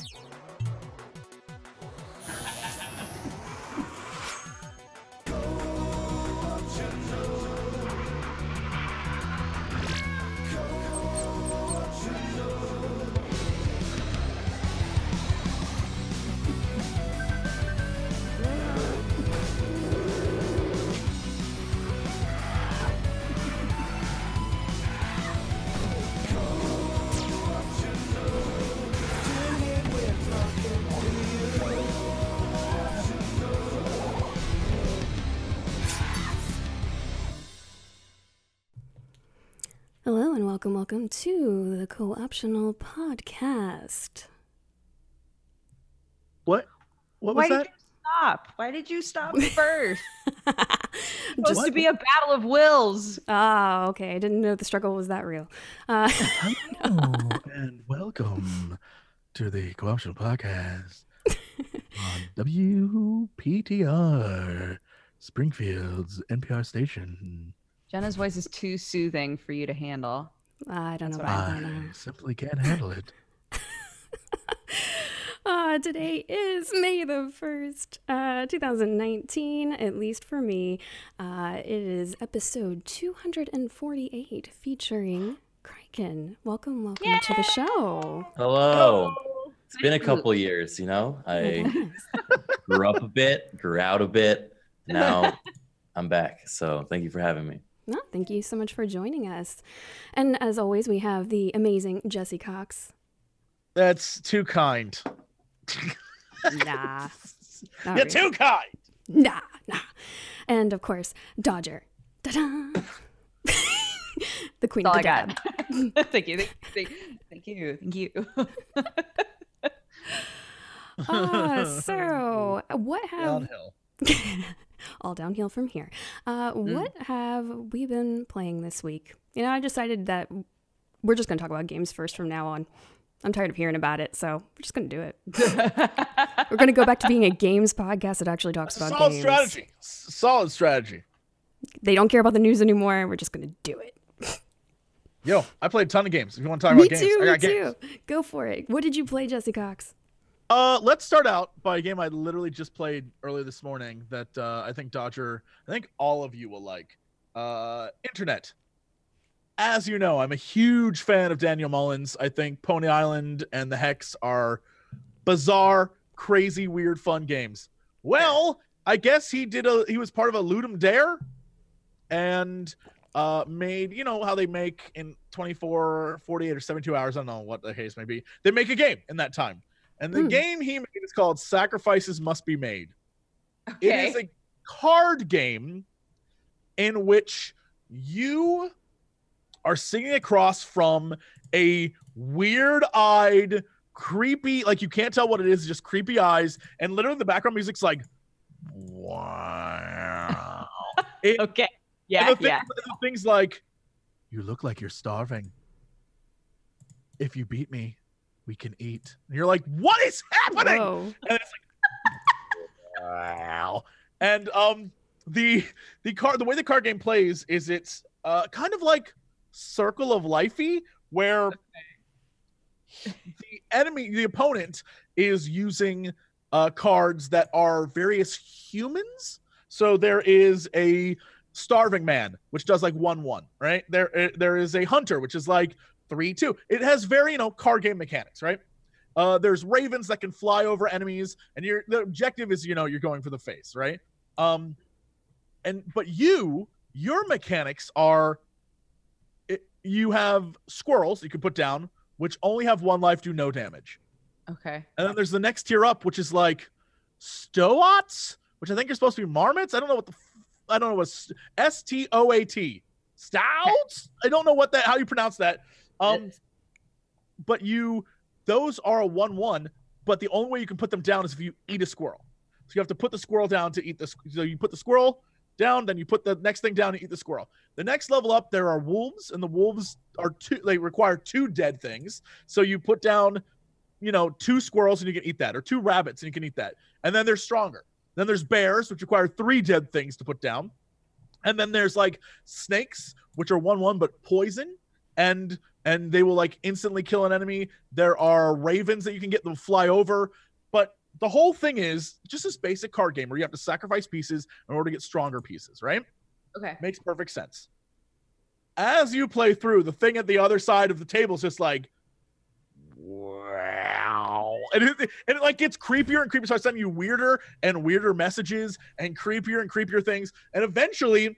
Hello and welcome, welcome to the Co-optional Podcast. What? What Why was did that? you stop? Why did you stop first? Supposed Just to be a battle of wills. ah, okay. I didn't know the struggle was that real. Uh, Hello and welcome to the Co-optional Podcast on WPTR, Springfield's NPR station. Genna's voice is too soothing for you to handle. I don't know about I that. now. simply can't handle it. Uh, today is May the 1st, uh, 2019, at least for me. Uh, it is episode 248 featuring Criken. Welcome, welcome to the show. Hello. It's been a couple years, you know. I grew up a bit, grew out a bit. Now I'm back. So thank you for having me. No, thank you so much for joining us. And as always, we have the amazing Jesse Cox. That's too kind. Nah. You're really. too kind. Nah, nah. And of course, Dodger. Ta-da! the queen That's all of the dab. thank you. Thank, thank you. Thank you. Ah, so what have Downhill. all downhill from here? Uh, Hmm. what have we been playing this week? You know, I decided that we're just going to talk about games first from now on. I'm tired of hearing about it, so we're just going to do it. we're going to go back to being a games podcast that actually talks about Solid games. strategy. Solid strategy. They don't care about the news anymore. We're just going to do it. Yo, I played a ton of games. If you want to talk Me about games, too. I Me got too. games. Go for it. What did you play, Jesse Cox? Uh, let's start out by a game I literally just played earlier this morning that uh, I think Dodger, I think all of you will like. Uh, Internet. As you know, I'm a huge fan of Daniel Mullins. I think Pony Island and the Hex are bizarre, crazy, weird, fun games. Well, I guess he did a he was part of a Ludum Dare and uh made, you know how they make in 24, 48 or 72 hours, I don't know what the case may be. They make a game in that time. And the Hmm. game he made is called Sacrifices Must Be Made. It okay. is a card game in which you are singing across from a weird-eyed, creepy, like you can't tell what it is, just creepy eyes, and literally the background music's like, wow. It- okay. Yeah. the, Yeah. the things like, you look like you're starving. If you beat me, we can eat. And you're like, what is happening? Whoa. and it's like wow and um the the card the way the card game plays is it's uh kind of like circle of lifey where the enemy the opponent is using uh cards that are various humans so there is a starving man which does like one one right there uh, there is a hunter which is like three two it has very you know card game mechanics right uh, there's ravens that can fly over enemies, and your the objective is you know you're going for the face, right? Um, and but you your mechanics are it, you have squirrels you can put down, which only have one life, do no damage, Okay. and then there's the next tier up, which is like stoats, which I think are supposed to be marmots. I don't know what the i don't know what S T O A T stouts. I don't know what that how you pronounce that. Um, but you those are a one-one. But the only way you can put them down is if you eat a squirrel. So you have to put the squirrel down to eat the. So you put the squirrel down, then you put the next thing down to eat the squirrel. The next level up, there are wolves, and the wolves are two. They require two dead things. So you put down, you know, two squirrels and you can eat that, or two rabbits and you can eat that. And then they're stronger. Then there's bears, which require three dead things to put down. And then there's like snakes, which are one one but poison, and and they will like instantly kill an enemy. There are ravens that you can get them fly over, but the whole thing is just this basic card game where you have to sacrifice pieces in order to get stronger pieces, right? Okay. Makes perfect sense. As you play through, the thing at the other side of the table is just like, wow, and it, and it like gets creepier and creepier. So I send you weirder and weirder messages and creepier and creepier things, and eventually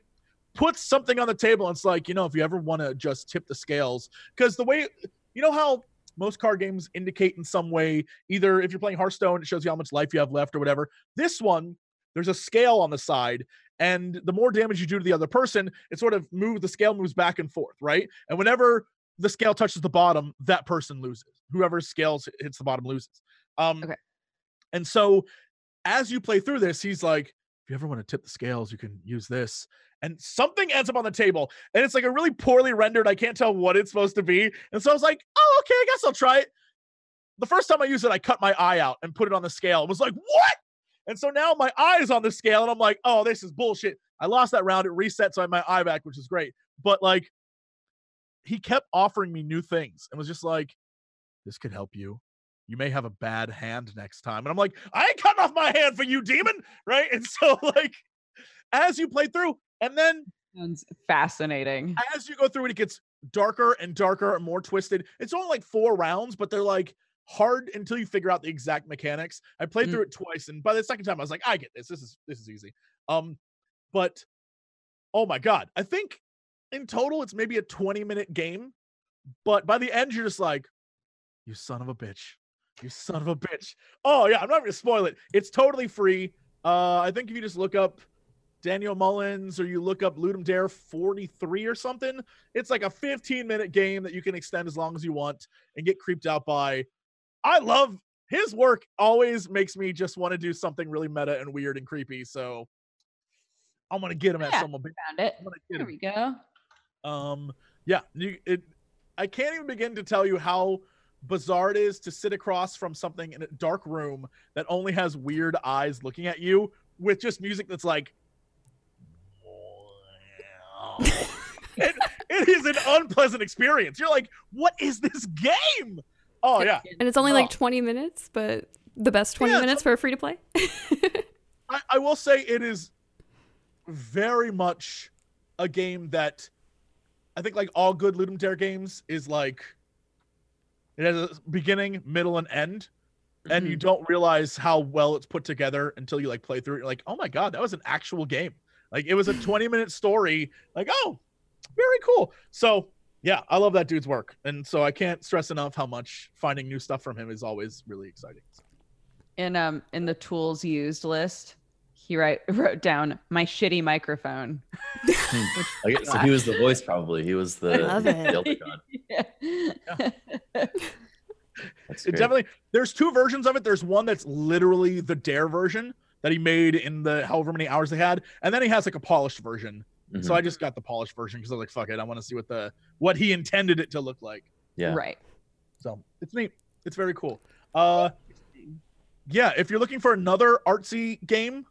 puts something on the table. And it's like, you know, if you ever want to just tip the scales, because the way you know how most card games indicate in some way, either if you're playing Hearthstone, it shows you how much life you have left or whatever. This one, there's a scale on the side and the more damage you do to the other person it sort of moves the scale moves back and forth right and whenever the scale touches the bottom that person loses whoever scales hits the bottom loses um Okay. and so as you play through this he's like if you ever want to tip the scales you can use this and something ends up on the table and it's like a really poorly rendered i can't tell what it's supposed to be and so i was like oh okay i guess i'll try it the first time i used it i cut my eye out and put it on the scale and was like what and so now my eye is on the scale, and I'm like, oh, this is bullshit. I lost that round. It resets so I my eye back, which is great. But like, he kept offering me new things and was just like, this could help you. You may have a bad hand next time. And I'm like, I ain't cutting off my hand for you, demon. Right. And so, like, as you play through, and then Sounds fascinating. as you go through it, it gets darker and darker and more twisted. It's only like four rounds, but they're like hard until you figure out the exact mechanics. I played Mm. through it twice, and by the second time, I was like, I get this. This is this is easy. Um, but oh my god, I think in total it's maybe a 20 minute game, but by the end, you're just like, you son of a bitch. You son of a bitch. Oh yeah, I'm not gonna spoil it. It's totally free. Uh, I think if you just look up Daniel Mullins or you look up Ludum Dare 43 or something, it's like a 15 minute game that you can extend as long as you want and get creeped out by. I love his work, always makes me just want to do something really meta and weird and creepy. So I'm gonna get him at Yeah. someone. Found it. There we go. Um, yeah, you, it. I can't even begin to tell you how bizarre it is to sit across from something in a dark room that only has weird eyes looking at you with just music that's like. It, it is an unpleasant experience. You're like, what is this game? Oh yeah, And it's only like Oh. 20 minutes, but the best 20 Yeah, it's minutes for free to play. I, I will say it is very much a game that I think like all good Ludum Dare games is like it has a beginning, middle, and end. And you mm-hmm. don't realize how well it's put together until you like play through it. You're like, oh my god, that was an actual game. Like it was a 20 minute story. Like, oh, very cool. So yeah, I love that dude's work. And so I can't stress enough how much finding new stuff from him is always really exciting. In um in the tools used list, he write, wrote down my shitty microphone. Okay, so he was the voice, probably. He was the, love the it. Elder God. Yeah. That's It definitely there's two versions of it. There's one that's literally the Dare version that he made in the however many hours they had, and then he has like a polished version. Mhm. So I just got the polished version because I was like, fuck it, I want to see what the what he intended it to look like. yeah. Right. So it's neat. It's very cool. Uh yeah, if you're looking for another artsy game,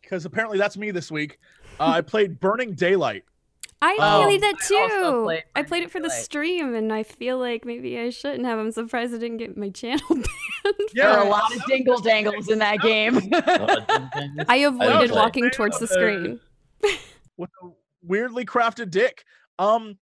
because apparently that's me this week. Uh, I played Burning Daylight. I Oh, played that I too. played I played it for the stream, and I feel like maybe I shouldn't have. I'm surprised I didn't get my channel banned. There are a lot of dingle dangles in that game. I avoided play. walking towards the screen. with a weirdly crafted dick. Um,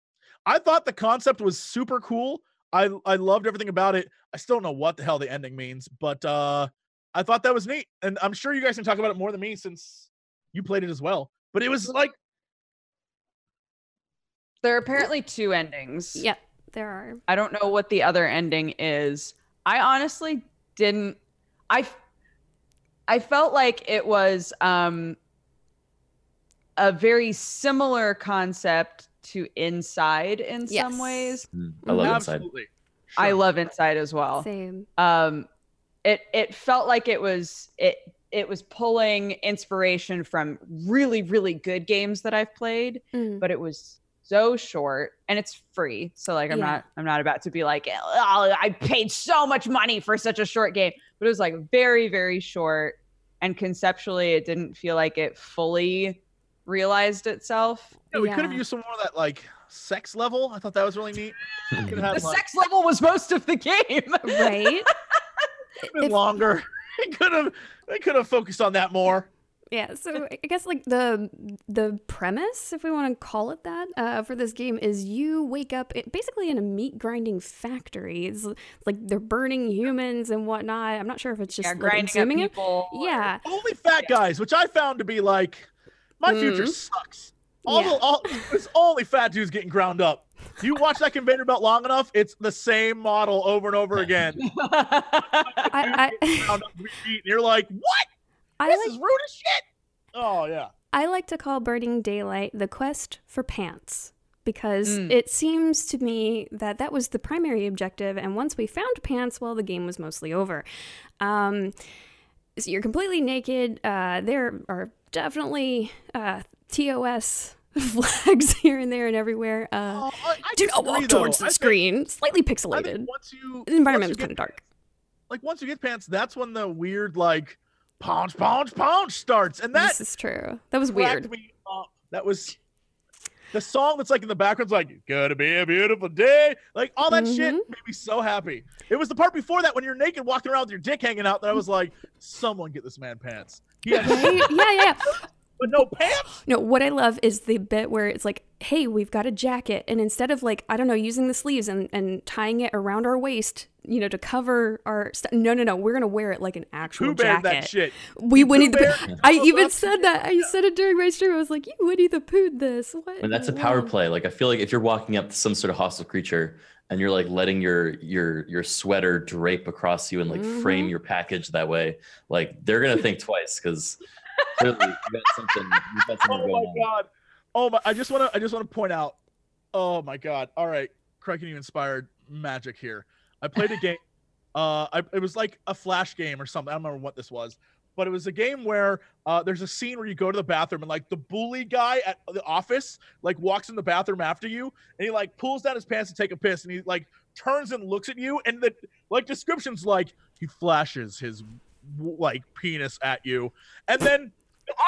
I thought the concept was super cool. I I loved everything about it. I still don't know what the hell the ending means, but uh, I thought that was neat, and I'm sure you guys can talk about it more than me since you played it as well. But it was like, there are apparently two endings. Yep, there are. I don't know what the other ending is. I honestly didn't I I felt like it was um a very similar concept to Inside in some ways. Mm, I love Inside. absolutely. I love Inside as well. Same. Um it it felt like it was it it was pulling inspiration from really really good games that I've played Mm. but it was so short and it's free so like i'm Yeah. not i'm not about to be like oh, i paid so much money for such a short game but it was like very very short and conceptually it didn't feel like it fully realized itself Yeah, we could have used some more of that like sex level. I thought that was really neat. Have The had like, sex level was most of the game. Right? been if- longer. They could have they could have focused on that more. Yeah, so I guess like the the premise, if we want to call it that, uh, for this game is you wake up i- basically in a meat grinding factory. It's like they're burning humans and whatnot. I'm not sure if it's just yeah, like grinding up consuming it. people. Yeah, Only fat guys, which I found to be like my future Mhm. sucks. All Yeah. the all it's only fat dudes getting ground up. You watch that conveyor belt long enough, it's the same model over and over again. I I, Ground up, repeat, and you're like, what? I This like is rude as shit. Oh yeah. I like to call Burning Daylight the quest for pants because Mm. it seems to me that that was the primary objective. And once we found pants, well, the game was mostly over. Um, so you're completely naked. Uh, there are definitely uh, TOS flags here and there and everywhere. Uh, Oh, do not walk though. towards the I think- screen. Slightly pixelated. once you The environment you kind of dark. Like once you get pants, that's when the weird like pounce, pounce, pounce starts, and that This is true. That was weird. That was the song that's like in the background's like "Gonna be a beautiful day," like all that shit Mhm. made me so happy. It was the part before that when you're naked walking around with your dick hanging out that I was like, "Someone get this man pants." Right? yeah, yeah. But no pants. No, what I love is the bit where it's like, hey, we've got a jacket. And instead of like, I don't know, using the sleeves and, and tying it around our waist, you know, to cover our stuff. No, no, no. We're going to wear it like an actual Who bared jacket. that shit? We Winnie the Pooh Pooh. I Oh, even said that. I said it during my stream. I was like, you Winnie the Pooh this. What? And that's a power world?" play. Like I feel like if you're walking up to some sort of hostile creature and you're like letting your your your sweater drape across you and like frame Mhm. your package that way, like they're gonna think twice because clearly you got something you got something Oh going my on. god. Oh my! I just want to. I just want to point out. Oh my god! All right, Criken, you inspired magic here. I played a game. Uh, I, it was like a flash game or something. I don't remember what this was, but it was a game where uh, there's a scene where you go to the bathroom and like the bully guy at the office like walks in the bathroom after you and he like pulls down his pants to take a piss and he like turns and looks at you and the like descriptions like he flashes his like penis at you and then the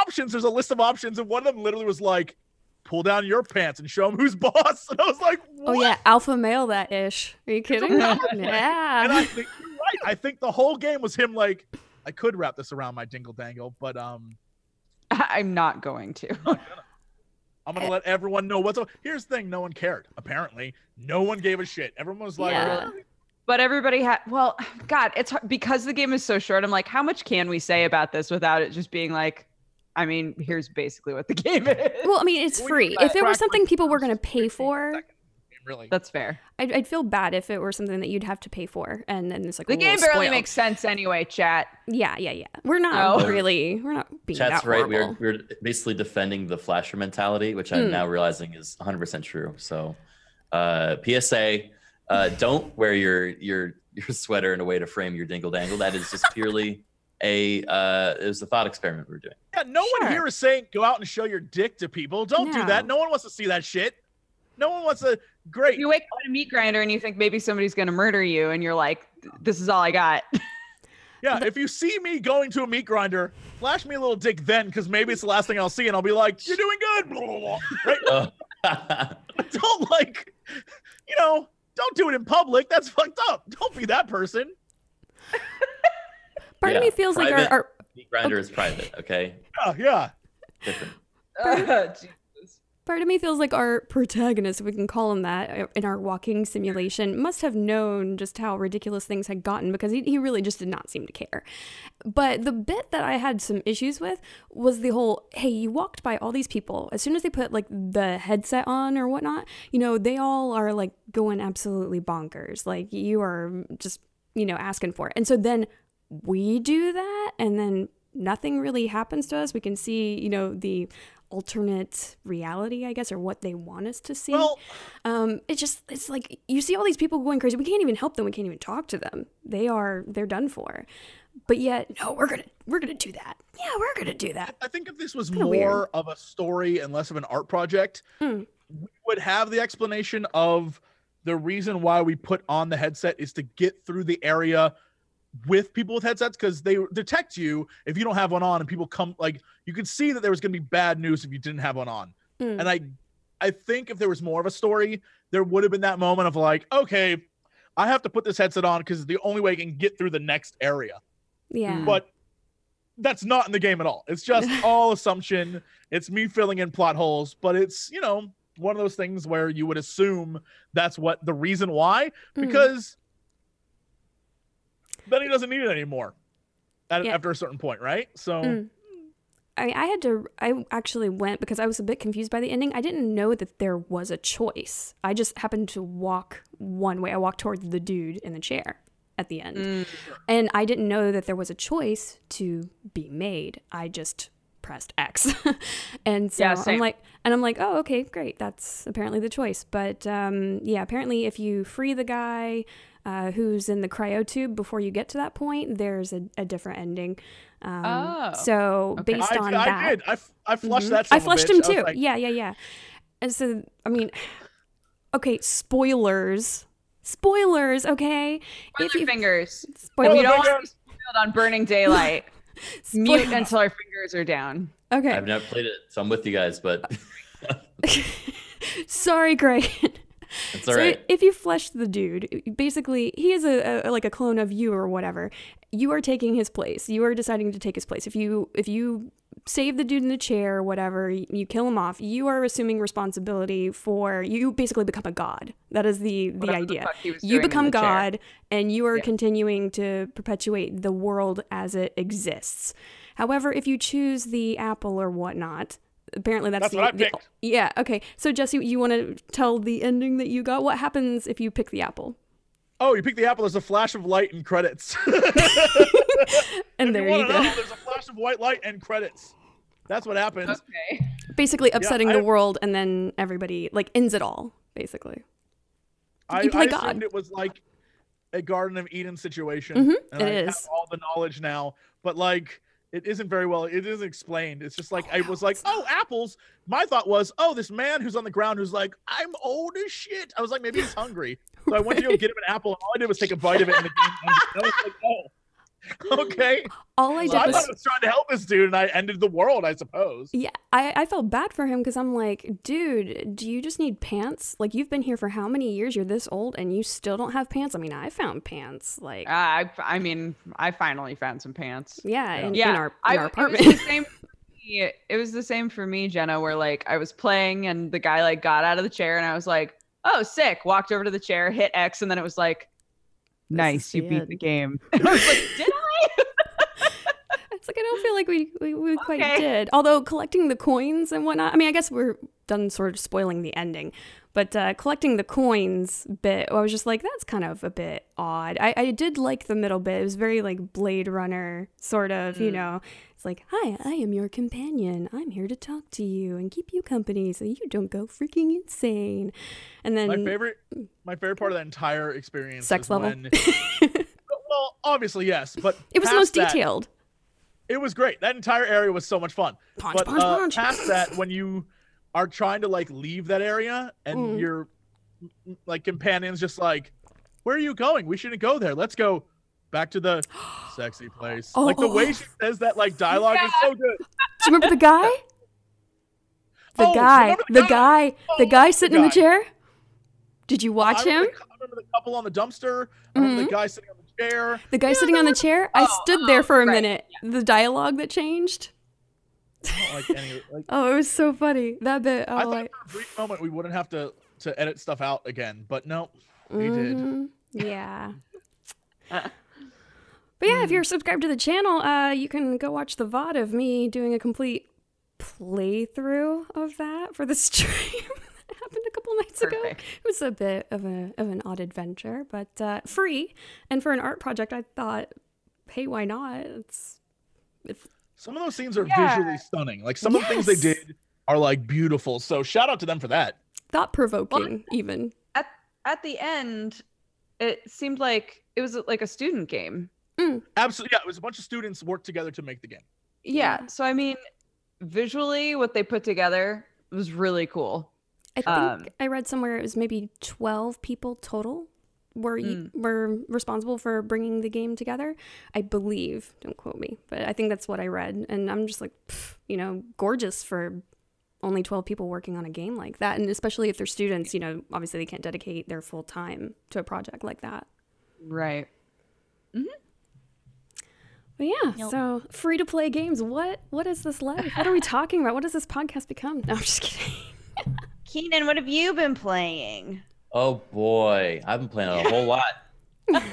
options there's a list of options and one of them literally was like pull down your pants and show him who's boss and i was like Oh, yeah. Alpha male that ish. Are you kidding? power play. and i think you're right i think the whole game was him like i could wrap this around my dingle dangle but um I'm not going to. i'm gonna let everyone know what's up here's the thing no one cared apparently no one gave a shit everyone was like Yeah. "Really?" But everybody had, well, God, it's hard because the game is so short. I'm like, how much can we say about this without it just being like, I mean, here's basically what the game is. Well, I mean, it's free. If it were something people were going to pay for, really That's fair. I'd, I'd feel bad if it were something that you'd have to pay for. And then it's like, The game little barely spoiled. makes sense anyway, chat. Yeah, yeah, yeah. We're not No. really, we're not being Chat's that right. horrible. We're we're basically defending the flasher mentality, which I'm Mm. now realizing is 100% true. So, uh, PSA, uh, don't wear your your your sweater in a way to frame your dingle dangle. That is just purely a uh, it was a thought experiment we were doing. yeah no one here is saying go out and show your dick to people don't do that No. no one wants to see that shit no one wants to great You wake up at a meat grinder and you think maybe somebody's going to murder you, and you're like, this is all I got. Yeah, if you see me going to a meat grinder, flash me a little dick then, because maybe it's the last thing I'll see, and I'll be like, "You're doing good." Blah, blah, blah. Right? Oh. don't like, you know, don't do it in public. That's fucked up. Don't be that person. Part of me feels like our, our Meat grinder is private. Okay, Yeah, yeah. different. Uh, Jesus. part of me feels like our protagonist, if we can call him that, uh, in our walking simulation, must have known just how ridiculous things had gotten because he, he really just did not seem to care. But the bit that I had some issues with was the whole hey, you walked by all these people. As soon as they put like the headset on or whatnot, you know, they all are like going absolutely bonkers. Like you are just, you know, asking for it. And so then we do that and then nothing really happens to us. We can see, you know, the alternate reality, I guess, or what they want us to see. Well, um, it just it's like you see all these people going crazy. We can't even help them. We can't even talk to them. They are they're done for. But yet, no, we're gonna we're gonna do that. Yeah, we're gonna do that. I think if this was Kinda more weird. of a story and less of an art project, Hmm. we would have the explanation of the reason why we put on the headset is to get through the area with people with headsets because they detect you if you don't have one on and people come like you could see that there was going to be bad news if you didn't have one on Mm. and i I think if there was more of a story, there would have been that moment of like, okay, I have to put this headset on because it's the only way I can get through the next area. Yeah. But that's not in the game at all. It's just all assumption. It's me filling in plot holes, but it's, you know, one of those things where you would assume that's what the reason why, Mhm. because then he doesn't need it anymore at, Yeah. after a certain point, right? So, Mm. I, I had to I actually went because I was a bit confused by the ending. I didn't know that there was a choice. I just happened to walk one way. I walked towards the dude in the chair at the end. Mm. And I didn't know that there was a choice to be made. I just pressed X. and so Yeah, I'm like and I'm like, "Oh, okay, great. That's apparently the choice." But um yeah, apparently if you free the guy uh, who's in the cryo tube before you get to that point, there's a, a different ending. Um, Oh, so okay. based I, on I that, did. I, f- I flushed Mhm. that. I son of a flushed bitch. him I too. like, yeah, yeah, yeah. And so, I mean, okay, spoilers. Spoilers, okay? if your fingers. If spoilers. you don't Spoiler. want to be spoiled on Burning Daylight, mute until our fingers are down. Okay. I've never played it, so I'm with you guys, but Sorry, Greg. It's all so right. if you flesh the dude, basically he is a, a like a clone of you or whatever. You are taking his place. You are deciding to take his place. If you if you save the dude in the chair or whatever, you, you kill him off. You are assuming responsibility for you. Basically become a god. That is the the Whatever idea. fuck he was you become the chair. god and you are Yeah. continuing to perpetuate the world as it exists however if you choose the apple or whatnot apparently that's, That's the, what I the- picked. yeah okay so jesse you want to tell the ending that you got what happens if you pick the apple Oh, you pick the apple. There's a flash of light and credits. and If there you you go know, there's a flash of white light and credits. That's what happens. Okay. basically upsetting the I- world and then everybody like ends it all basically I, You play I God. assumed it was like a Garden of Eden situation. Mhm, and it I is. have all the knowledge now, but like it isn't very well. It isn't explained. It's just like I oh, was like, oh, apples. My thought was, oh, this man who's on the ground who's like, I'm old as shit. I was like, maybe he's hungry. So I went to go get him an apple, and all I did was take a bite of it, and the game ended. I was like, oh, okay. all i So did I was thought I was trying to help this dude, and I ended the world, I suppose. Yeah, I, I felt bad for him because I'm like, dude, do you just need pants? Like, you've been here for how many years? You're this old and you still don't have pants? I mean, I found pants. Like, Uh, I, I mean, I finally found some pants. yeah, in, yeah, in our, in I, our It apartment. was the same. for It was the same for me, Genna. Where like I was playing and the guy like got out of the chair and I was like, "Oh, sick!" Walked over to the chair, hit X, and then it was like, This "Nice, you beat end. the game." I was like, "Did I?" it's like, I don't feel like we, we, we quite Okay. did. Although, collecting the coins and whatnot, I mean, I guess we're done sort of spoiling the ending. But uh, collecting the coins bit, I was just like, that's kind of a bit odd. I, I did like the middle bit. It was very like Blade Runner, sort of, you Mm. know. It's like, hi, I am your companion. I'm here to talk to you and keep you company so you don't go freaking insane. And then, My favorite, my favorite part of that entire experience. Sex is level? when- well, obviously yes, but it was the most that- detailed. It was great. That entire area was so much fun. Punch, but punch, uh, punch. past that, when you are trying to like leave that area and Mm. your like companions just like, where are you going? We shouldn't go there. Let's go back to the sexy place. Oh, like the way she says that like dialogue is so good. Do you remember the guy? The Oh, guy, the the guy, guy? the Oh, guy the sitting in the chair. Did you I watch him? remember, the, I remember the couple on the dumpster. I remember the guy sitting on the chair. The guy sitting on the chair. I Oh, stood there for a right, minute. The dialogue that changed. Like any. Like, Oh, it was so funny. That bit. Oh, I thought I, for a brief moment we wouldn't have to to edit stuff out again, but no, we did. Mhm. Yeah. But yeah, if you're subscribed to the channel, uh, you can go watch the VOD of me doing a complete playthrough of that for the stream. that happened a couple nights ago. It was a bit of a of an odd adventure, but uh, free. And for an art project, I thought, hey, why not? It's it's... Some of those scenes are Yeah. visually stunning. Like some of the things they did are like beautiful. So shout out to them for that. thought provoking, even. at at the end, it seemed like it was like a student game. Absolutely, yeah. It was a bunch of students worked together to make the game. Yeah. Yeah. So I mean, visually, what they put together was really cool. I think Um, I read somewhere it was maybe 12 people total were e- were responsible for bringing the game together. I believe, don't quote me, but I think that's what I read. And I'm just like, you know, gorgeous for only 12 people working on a game like that. And especially if they're students you know obviously they can't dedicate their full time to a project like that. Right. Mhm. but yeah Nope. so free to play games. What what is this life? What are we talking about? What does this podcast become? No i'm just kidding Keenan, what have you been playing? Oh boy, I've been playing a whole lot.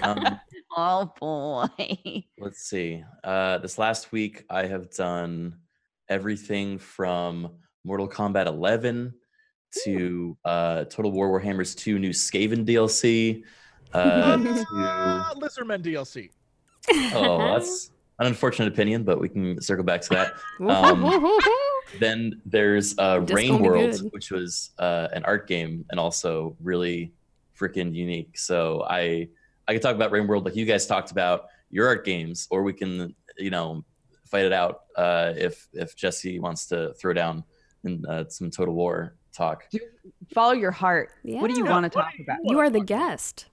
Um, Oh boy. let's see. Uh, this last week, I have done everything from Mortal Kombat 11 to uh, Total War Warhammer's 2 new Skaven DLC. Uh, to, Uh, Lizardmen DLC. oh, that's an unfortunate opinion, but we can circle back to that. Um, Then there's uh, Rain World, which was uh, an art game and also really freaking unique. So I I could talk about Rain World like you guys talked about your art games, or we can you know fight it out uh, if if Jesse wants to throw down in uh, some Total War talk. Follow your heart. What do you Yeah. want to talk about? you are the guest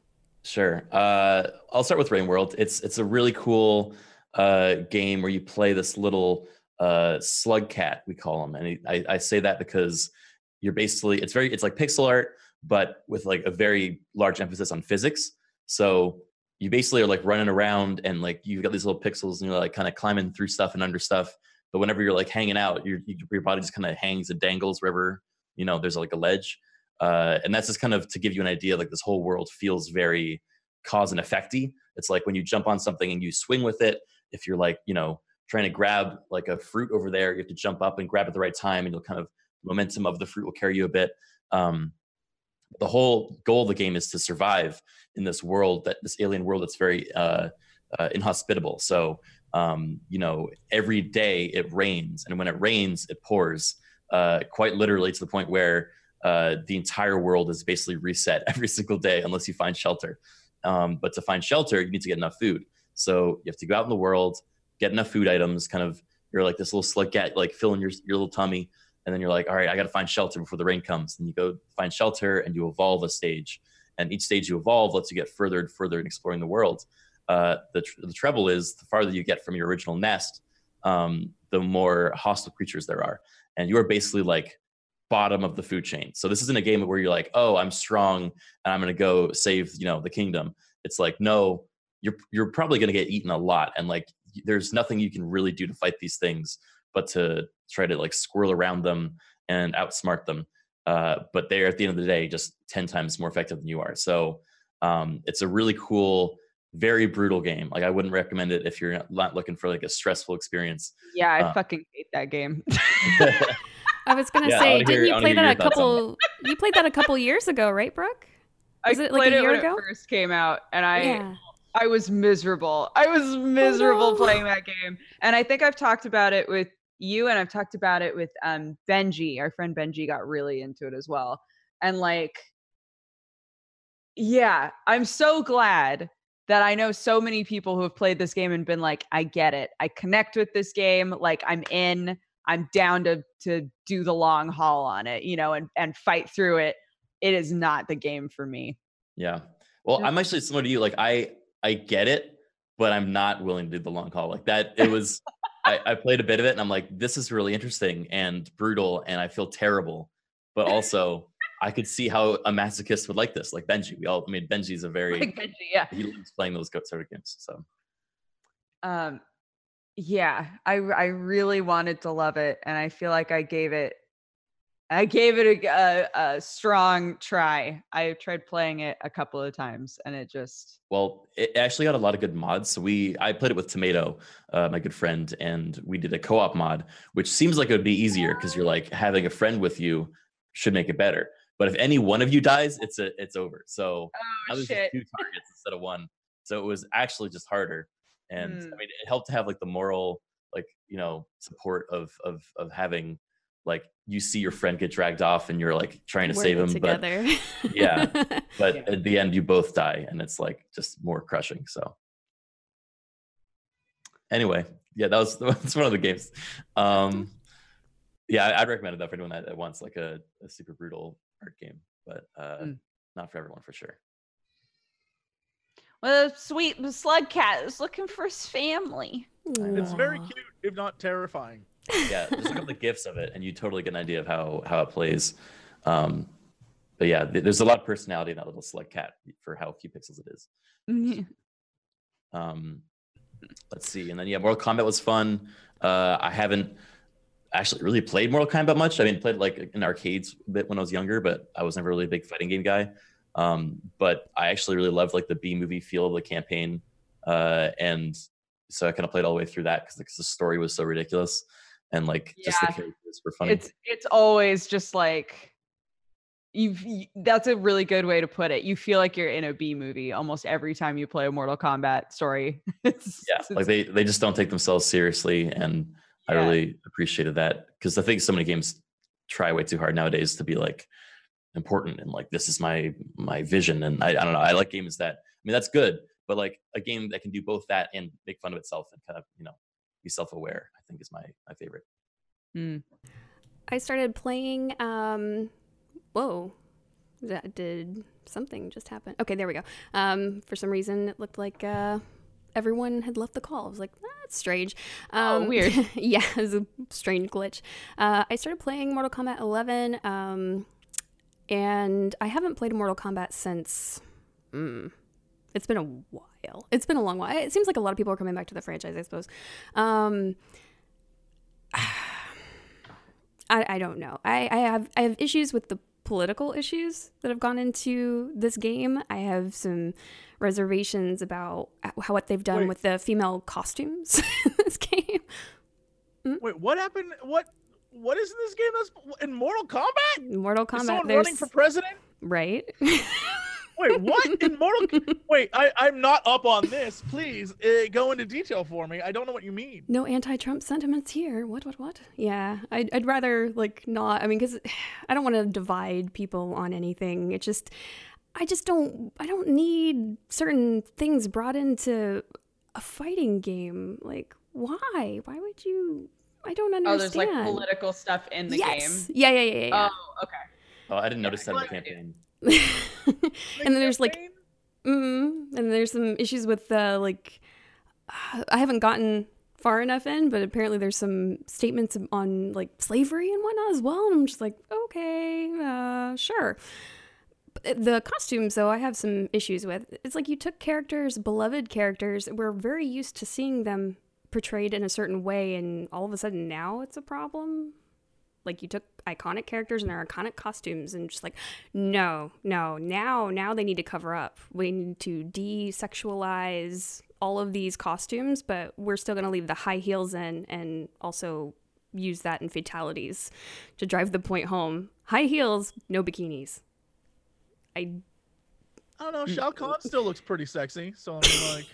Sure. Uh, I'll start with Rain World. It's it's a really cool uh, game where you play this little uh, slug cat, we call him, and I, I say that because you're basically it's very it's like pixel art, but with like a very large emphasis on physics. So you basically are like running around and like you've got these little pixels and you're like kind of climbing through stuff and under stuff. But whenever you're like hanging out, your your body just kind of hangs and dangles wherever you know there's like a ledge uh, and that's just kind of to give you an idea like this whole world feels very cause and effecty it's like when you jump on something and you swing with it if you're like you know trying to grab like a fruit over there you have to jump up and grab at the right time and you'll kind of momentum of the fruit will carry you a bit um, the whole goal of the game is to survive in this world that this alien world that's very uh, uh, inhospitable so um, you know every day it rains and when it rains it pours uh, quite literally to the point where uh, the entire world is basically reset every single day unless you find shelter. Um, but to find shelter, you need to get enough food. So you have to go out in the world, get enough food items. Kind of, you're like this little slug cat, like filling your your little tummy, and then you're like, all right, I got to find shelter before the rain comes. And you go find shelter, and you evolve a stage. And each stage you evolve lets you get further and further in exploring the world. Uh, the tr- the trouble is, the farther you get from your original nest, um, the more hostile creatures there are, and you are basically like bottom of the food chain. So this isn't a game where you're like, oh, I'm strong and I'm gonna go save, you know, the kingdom. It's like, no, you're you're probably gonna get eaten a lot, and like there's nothing you can really do to fight these things but to try to like squirrel around them and outsmart them. Uh, but they're at the end of the day just ten times more effective than you are. So um, it's a really cool, very brutal game. Like I wouldn't recommend it if you're not- not looking for like a stressful experience. Yeah, I Uh, fucking hate that game. i was gonna Yeah, say didn't hear- you play that a couple you played that a couple years ago right brooke Was I it, like, a played it year when ago? it first came out, and I yeah I was miserable. I was miserable no. playing that game. And I think I've talked about it with you and I've talked about it with um Benji. Our friend Benji got really into it as well. And like yeah, I'm so glad that I know so many people who have played this game and been like, I get it. I connect with this game. Like I'm in. I'm down to to do the long haul on it, you know, and and fight through it. It is not the game for me. Yeah. Well, I'm actually similar to you. Like I I get it, but I'm not willing to do the long haul. Like that it was I, I played a bit of it and I'm like, this is really interesting and brutal and I feel terrible. But also I could see how a masochist would like this. Like Benji. We all I mean Benji's a very Like Benji, yeah. he loves playing those sort of games. So um yeah i i really wanted to love it and i feel like i gave it i gave it a a strong try i tried playing it a couple of times and it just Well, it actually got a lot of good mods. So we, I played it with Tomato, uh, my good friend, and we did a co-op mod, which seems like it would be easier because you're like having a friend with you should make it better. But if any one of you dies, it's a, it's over. So I oh was shit two targets instead of one, so it was actually just harder. And Mm. I mean, it helped to have like the moral, like you know, support of of of having like you see your friend get dragged off and you're like trying to We're save in it him, but together yeah. but Yeah. at the end you both die and it's like just more crushing so anyway yeah that was that's one of the games um yeah I- i'd recommend it though for anyone that, that wants like a, a super brutal art game but uh Mm. not for everyone for sure Well, the sweet slug cat is looking for his family. It's very cute, if not terrifying. Yeah, just look up the gifs of it, and you totally get an idea of how how it plays. Um, but yeah, th- there's a lot of personality in that little slug cat for how few pixels it is. Um, let's see, and then yeah, Mortal Kombat was fun. Uh, I haven't actually really played Mortal Kombat much. I mean, played like in arcades a bit when I was younger, but I was never really a big fighting game guy. Um, but I actually really loved like the B movie feel of the campaign, uh, and so I kind of played all the way through that because the story was so ridiculous, and like just the characters were funny. it's it's always just like you've y- that's a really good way to put it. You feel like you're in a B movie almost every time you play a Mortal Kombat story. it's, yeah, it's- like they they just don't take themselves seriously, and I really appreciated that because I think so many games try way too hard nowadays to be like important and like this is my my vision and I, I don't know I like games that I mean that's good but like a game that can do both that and make fun of itself and kind of you know be self-aware I think is my my favorite Mm. I started playing. Um, whoa, that did something just happen? Okay, there we go. Um, for some reason, it looked like uh, everyone had left the call. I was like, that's strange. Um, Oh, weird. yeah, it was a strange glitch. Uh, I started playing Mortal Kombat 11, um, and I haven't played Mortal Kombat since. Mm, it's been a while. It's been a long while. It seems like a lot of people are coming back to the franchise. I suppose. Um, I, I don't know. I, I have I have issues with the political issues that have gone into this game. I have some reservations about how what they've done Wait. with the female costumes in this game. Wait, what happened? What what is in this game that's in Mortal Kombat? Mortal Is Kombat. someone There's running for president? right. Wait, what in Mortal? Wait, I I'm not up on this. Please uh, go into detail for me. I don't know what you mean. no anti-Trump sentiments here. What? What? What? Yeah, I'd, I'd rather like not. I mean, because I don't want to divide people on anything. It's just, I just don't. I don't need certain things brought into a fighting game. Like, why? Why would you? I don't understand. Oh, there's like political stuff in the yes. game. Yeah, yeah, yeah, yeah. Oh, okay. oh I didn't notice that in the like- campaign and then there's like? Mm, and there's some issues with uh, like I haven't gotten far enough in, but apparently there's some statements on like slavery and whatnot as well. And I'm just like, okay, uh, sure. But The costumes, though, I have some issues with. It's like you took characters, beloved characters, we're very used to seeing them portrayed in a certain way, and all of a sudden now it's a problem. Like you took iconic characters and their iconic costumes, and just like, no, no, now, now they need to cover up. We need to desexualize all of these costumes, but we're still going to leave the high heels in and also use that in fatalities to drive the point home. High heels, no bikinis. I I don't know. Mm. Shao Kahn still looks pretty sexy. So I'm like,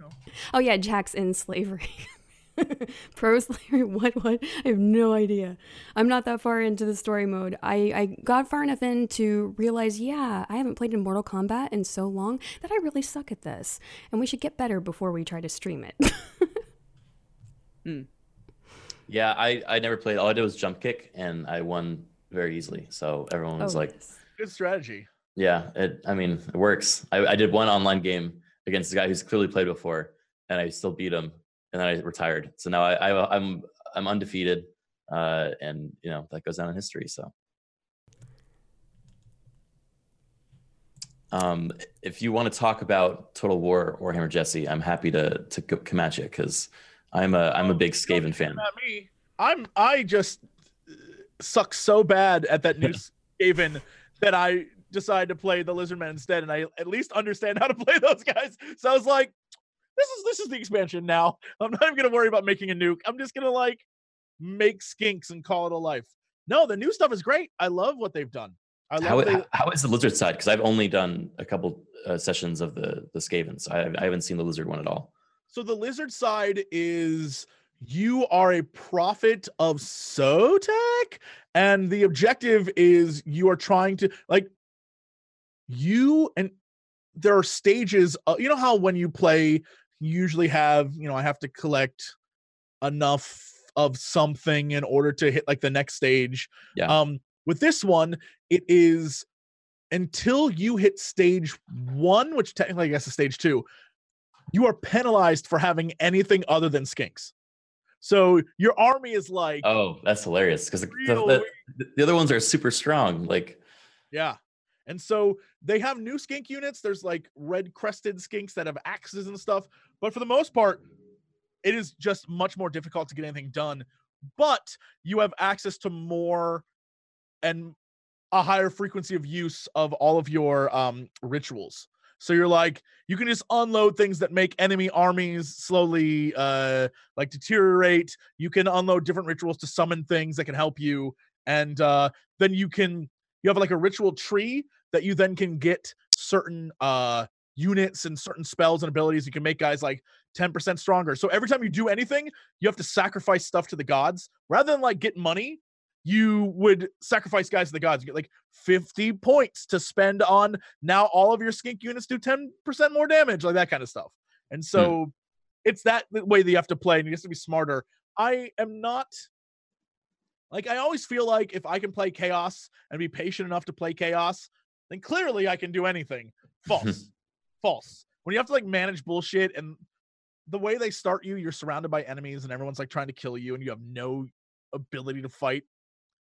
oh yeah, Jack's in slavery. Pro slavery? What? What? I have no idea. I'm not that far into the story mode. I, I got far enough in to realize, yeah, I haven't played in Mortal Kombat in so long that I really suck at this, and we should get better before we try to stream it. hmm. yeah I I never played all I did was jump kick and I won very easily so everyone was Oh, like yes. good strategy. Yeah, it. I mean, it works. I, I did one online game against a guy who's clearly played before, and I still beat him, and then I retired. So now I, I I'm I'm undefeated, uh, and you know that goes down in history. So, um, if you want to talk about Total War Warhammer Jesse, I'm happy to to come at you because I'm a I'm a big Skaven fan. Not me. I'm. I just uh, suck so bad at that new Skaven that I decided to play the Lizardmen instead, and I at least understand how to play those guys. So I was like, this is this is the expansion now. I'm not even gonna worry about making a nuke. I'm just gonna like make skinks and call it a life. No, the new stuff is great. I love what they've done. I love How, they, how, is the lizard side? Because I've only done a couple uh, sessions of the the Skavens. I, I haven't seen the lizard one at all. So the lizard side is you are a prophet of Sotek, and the objective is you are trying to like you and there are stages. Uh, you know how when you play, usually have you know I have to collect enough of something in order to hit like the next stage. Yeah. Um, with this one, it is until you hit stage one, which technically I guess is stage two, you are penalized for having anything other than skinks. So your army is like Oh, that's hilarious because the, the, the, the other ones are super strong. Like, Yeah. And so they have new skink units. There's like red crested skinks that have axes and stuff. But for the most part, it is just much more difficult to get anything done. But you have access to more and a higher frequency of use of all of your um, rituals. So you're like, you can just unload things that make enemy armies slowly uh like deteriorate. You can unload different rituals to summon things that can help you. And uh then you can you have like a ritual tree that you then can get certain uh units and certain spells and abilities you can make guys like 10% stronger. So every time you do anything you have to sacrifice stuff to the gods. Rather than like get money you would sacrifice guys to the gods. You get like 50 points to spend on now all of your skink units do 10% more damage like that kind of stuff. And so it's that way that you have to play and you have to be smarter. I am not like I always feel like if I can play chaos and be patient enough to play chaos, then clearly I can do anything. False. False. When you have to like manage bullshit and the way they start you, you're surrounded by enemies and everyone's like trying to kill you and you have no ability to fight.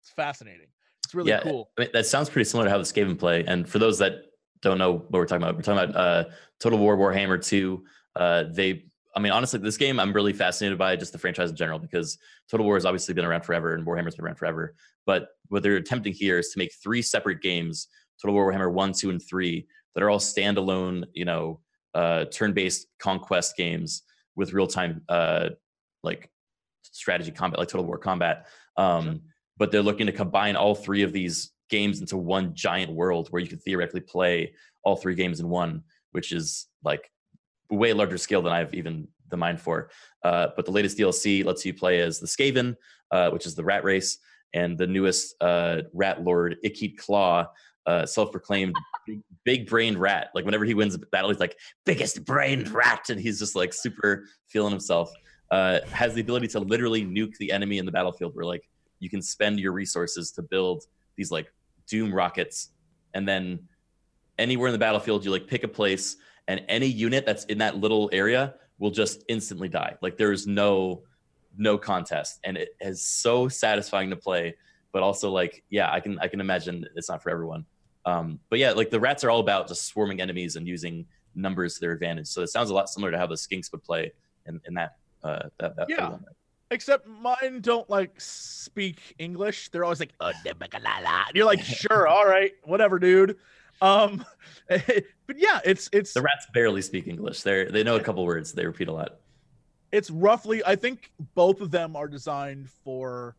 It's fascinating. It's really yeah, cool. I mean, that sounds pretty similar to how the Skaven play. And for those that don't know what we're talking about, we're talking about uh, Total War Warhammer 2. Uh, they, I mean, honestly, this game I'm really fascinated by just the franchise in general because Total War has obviously been around forever and Warhammer's been around forever. But what they're attempting here is to make three separate games Total War Warhammer 1, 2, and 3 that are all standalone, you know, uh, turn-based conquest games with real-time uh, like strategy combat, like Total War Combat. Um, Sure. But they're looking to combine all three of these games into one giant world where you could theoretically play all three games in one, which is like way larger scale than I've even the mind for. Uh, but the latest DLC lets you play as the Skaven, uh, which is the rat race, and the newest uh, rat lord, Ikit Claw, uh, self-proclaimed big, big brained rat. Like whenever he wins a battle, he's like biggest brained rat, and he's just like super feeling himself. Uh, has the ability to literally nuke the enemy in the battlefield, where like you can spend your resources to build these like doom rockets, and then anywhere in the battlefield, you like pick a place, and any unit that's in that little area will just instantly die. Like there's no no contest, and it is so satisfying to play. But also like yeah, I can I can imagine it's not for everyone. Um, but yeah, like the rats are all about just swarming enemies and using numbers to their advantage. So it sounds a lot similar to how the skinks would play in, in that uh that, that Yeah. Except mine don't like speak English. They're always like, "Uh, "Oh, you're like, sure, all right, whatever, dude. Um, but yeah, it's it's The rats barely speak English. They're they know a couple words. They repeat a lot. it's roughly i think both of them are designed for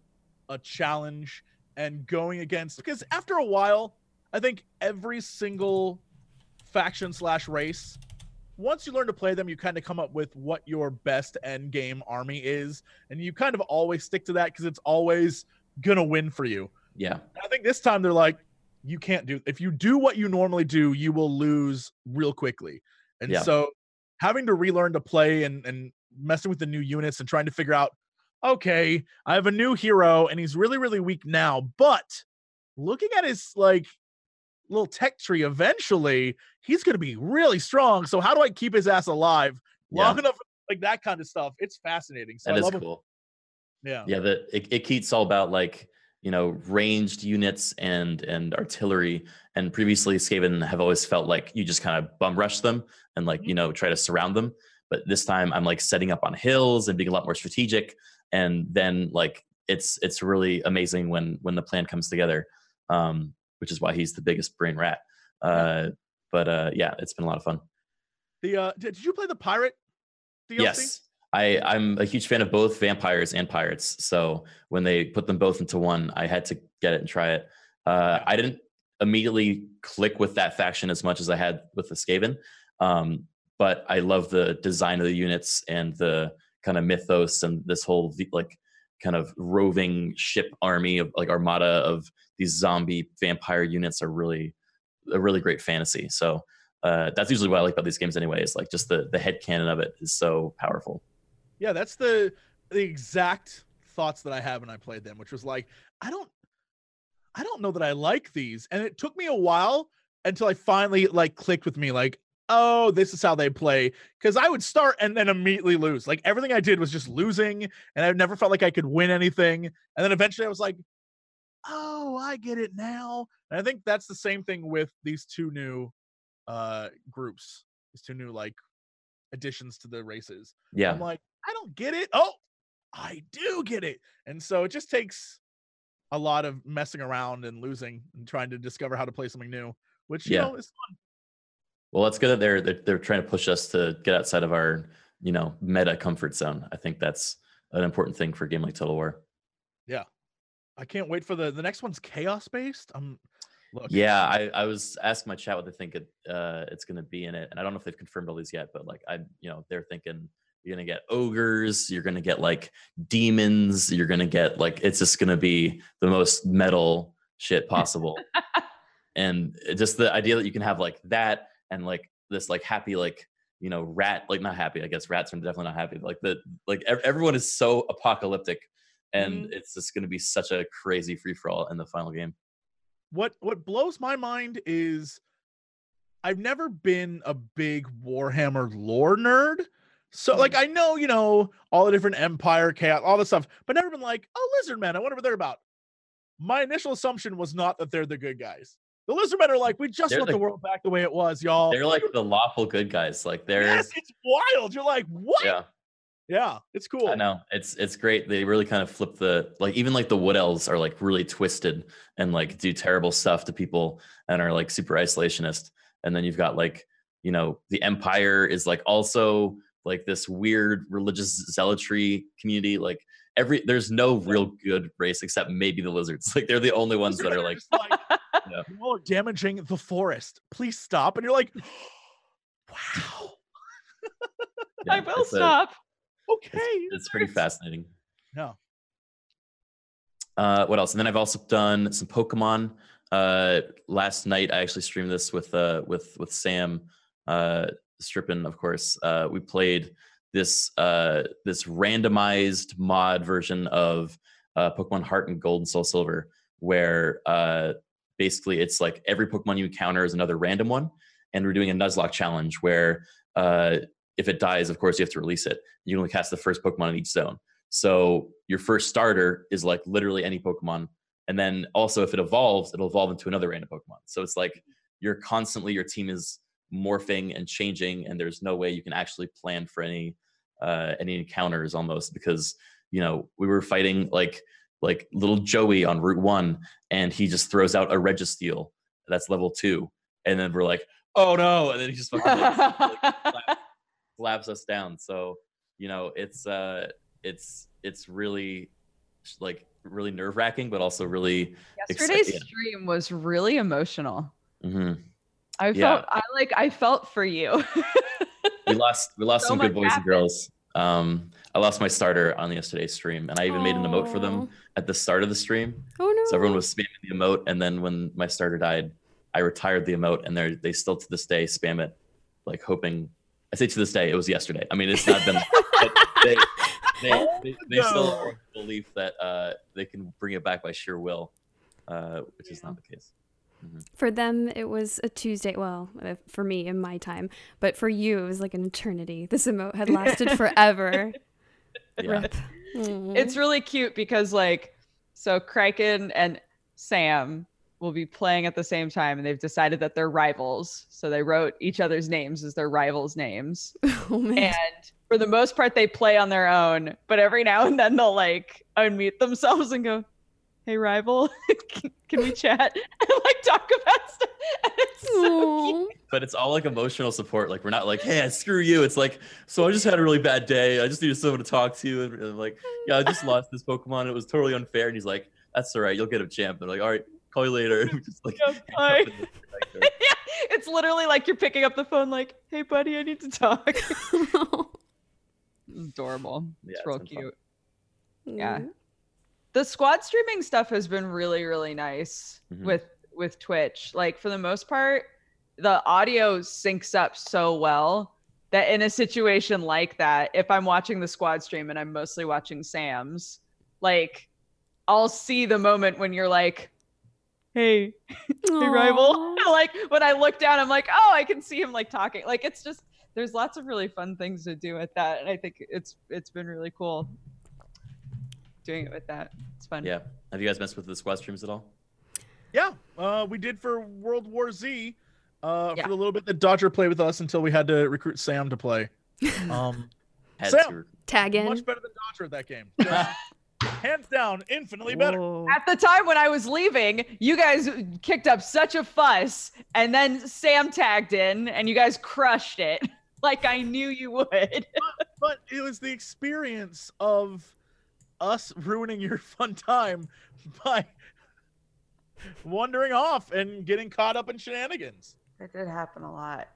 a challenge and going against because after a while i think every single faction slash race once you learn to play them you kind of come up with what your best end game army is and you kind of always stick to that because it's always gonna win for you Yeah. i think this time they're like you can't do if you do what you normally do you will lose real quickly and Yeah. so having to relearn to play and and messing with the new units and trying to figure out okay i have a new hero and he's really really weak now but looking at his like little tech tree eventually he's going to be really strong so how do i keep his ass alive long Yeah. enough like that kind of stuff it's fascinating so That I is it. cool. yeah Yeah, the it, it keeps all about like you know ranged units and and artillery. And previously, Skaven have always felt like you just kind of bum rush them and like you know try to surround them. But this time, I'm like setting up on hills and being a lot more strategic. And then like it's it's really amazing when when the plan comes together. Um, which is why he's the biggest brain rat. Uh, but uh, yeah, it's been a lot of fun. the uh did, you play the pirate DLC? Yes. I, I'm a huge fan of both vampires and pirates. So when they put them both into one, I had to get it and try it. Uh, I didn't immediately click with that faction as much as I had with the Skaven. Um, but I love the design of the units and the kind of mythos and this whole like kind of roving ship army of like armada of these zombie vampire units are really a really great fantasy. So uh, that's usually what I like about these games anyway. Is like just the the head canon of it is so powerful. Yeah, that's the the exact thoughts that I had when I played them, which was like, I don't I don't know that I like these. And it took me a while until I finally like clicked with me like, oh, this is how they play. Because I would start and then immediately lose. Like everything I did was just losing, and I never felt like I could win anything. And then eventually I was like, oh, I get it now. And I think that's the same thing with these two new uh groups, these two new like additions to the races. Yeah. I'm like, I don't get it. Oh, I do get it. And so it just takes a lot of messing around and losing and trying to discover how to play something new, which you Yeah. know is fun. Well, it's good that they're, they're they're trying to push us to get outside of our you know meta comfort zone. I think that's an important thing for a game like Total War. I can't wait for the the next one's chaos based. I'm look. Yeah, I, I was asking my chat what they think it, uh, it's going to be in it, and I don't know if they've confirmed all these yet, but like I, you know, they're thinking you're going to get ogres, you're going to get like demons, you're going to get like it's just going to be the most metal shit possible, and just the idea that you can have like that and like this like happy like you know rat like not happy I guess rats are definitely not happy like the like ev- everyone is so apocalyptic. And mm-hmm. it's just going to be such a crazy free for all in the final game. what what blows my mind is I've never been a big Warhammer lore nerd. So like mm. I know, you know, all the different empire chaos, all this stuff, but never been like, oh lizard men, I wonder what they're about. My initial assumption was not that they're the good guys. The lizard men are like, we just They're want the- the world back the way it was, y'all. They're like the lawful good guys. Like they're yes, it's wild. You're like, what? yeah. Yeah, it's cool. I know it's it's great. They really kind of flip the like even like the wood elves are like really twisted and like do terrible stuff to people and are like super isolationist. And then you've got like you know the empire is like also like this weird religious zealotry community. Like every there's no real good race except maybe the lizards. Like they're the only ones that are like just like Yeah. you all are damaging the forest. Please stop. And you're like, wow, yeah, I will it's a- stop. Okay. it's pretty fascinating. Yeah. Uh, what else? And then I've also done some Pokemon. Uh, last night I actually streamed this with uh, with with Sam uh, Strippin, of course. Uh, we played this uh, this randomized mod version of uh, Pokemon Heart and Gold and Soul Silver, where uh, basically it's like every Pokemon you encounter is another random one, and we're doing a Nuzlocke challenge where uh, if it dies, of course you have to release it. You can only cast the first Pokemon in each zone. So your first starter is like literally any Pokemon. And then also if it evolves, it'll evolve into another random Pokemon. So it's like you're constantly your team is morphing and changing, and there's no way you can actually plan for any uh any encounters almost because you know we were fighting like like little Joey on Route One and he just throws out a Registeel that's level two. And then we're like, oh no, and then he just fucking like, like, slaps us down. So you know, it's uh, it's it's really like really nerve wracking, but also really. Yesterday's yeah. stream was really emotional. mhm. I Yeah. felt I like I felt for you. We lost we lost So some good boys and girls. Um, I lost my starter on yesterday's stream, and I even made an emote for them at the start of the stream. Oh no. So everyone was spamming the emote, and then when my starter died, I retired the emote, and they they still to this day spam it, like hoping. I say to this day, it was yesterday. I mean, it's not been. but they, they, they, they still No. are of the belief that uh, they can bring it back by sheer will, uh, which is not the case. For them, it was a Tuesday. Well, uh, for me in my time, but for you, it was like an eternity. This emote had lasted forever. Yeah. Rip. It's really cute because like so Criken and Sam will be playing at the same time and they've decided that they're rivals. So they wrote each other's names as their rivals' names. oh. And for the most part they play on their own, but every now and then they'll like unmute themselves and go, "Hey rival, can- can we chat?" and like talk about stuff. And it's so cute. But it's all like emotional support. Like we're not like, hey, screw you. It's like, so I just had a really bad day. I just needed someone to talk to. And, and like, yeah, I just lost this Pokemon. It was totally unfair. And he's like, that's all right. You'll get a champ. They're like, all right, call you later. Just like, Yeah, bye. yeah, it's literally like you're picking up the phone, like, "Hey, buddy, I need to talk." It's adorable. Yeah, it's it's real been fun. cute. Yeah. The squad streaming stuff has been really, really nice Mhm. with with Twitch. Like for the most part, the audio syncs up so well that in a situation like that, if I'm watching the squad stream and I'm mostly watching Sam's, like I'll see the moment when you're like, hey, hey rival. like when I look down, I'm like, oh, I can see him like talking. Like it's just there's lots of really fun things to do with that, and I think it's it's been really cool doing it with that. It's fun. Yeah. Have you guys messed with the squad streams at all? Yeah, uh, we did for World War Z. Uh, Yeah. for the little bit that Dodger played with us until we had to recruit Sam to play. Um, Sam. Tag in. much better than Dodger at that game. Just hands down, infinitely better. Whoa. At the time when I was leaving, you guys kicked up such a fuss, and then Sam tagged in, and you guys crushed it. Like I knew you would. But it was the experience of us ruining your fun time by wandering off and getting caught up in shenanigans. That did happen a lot.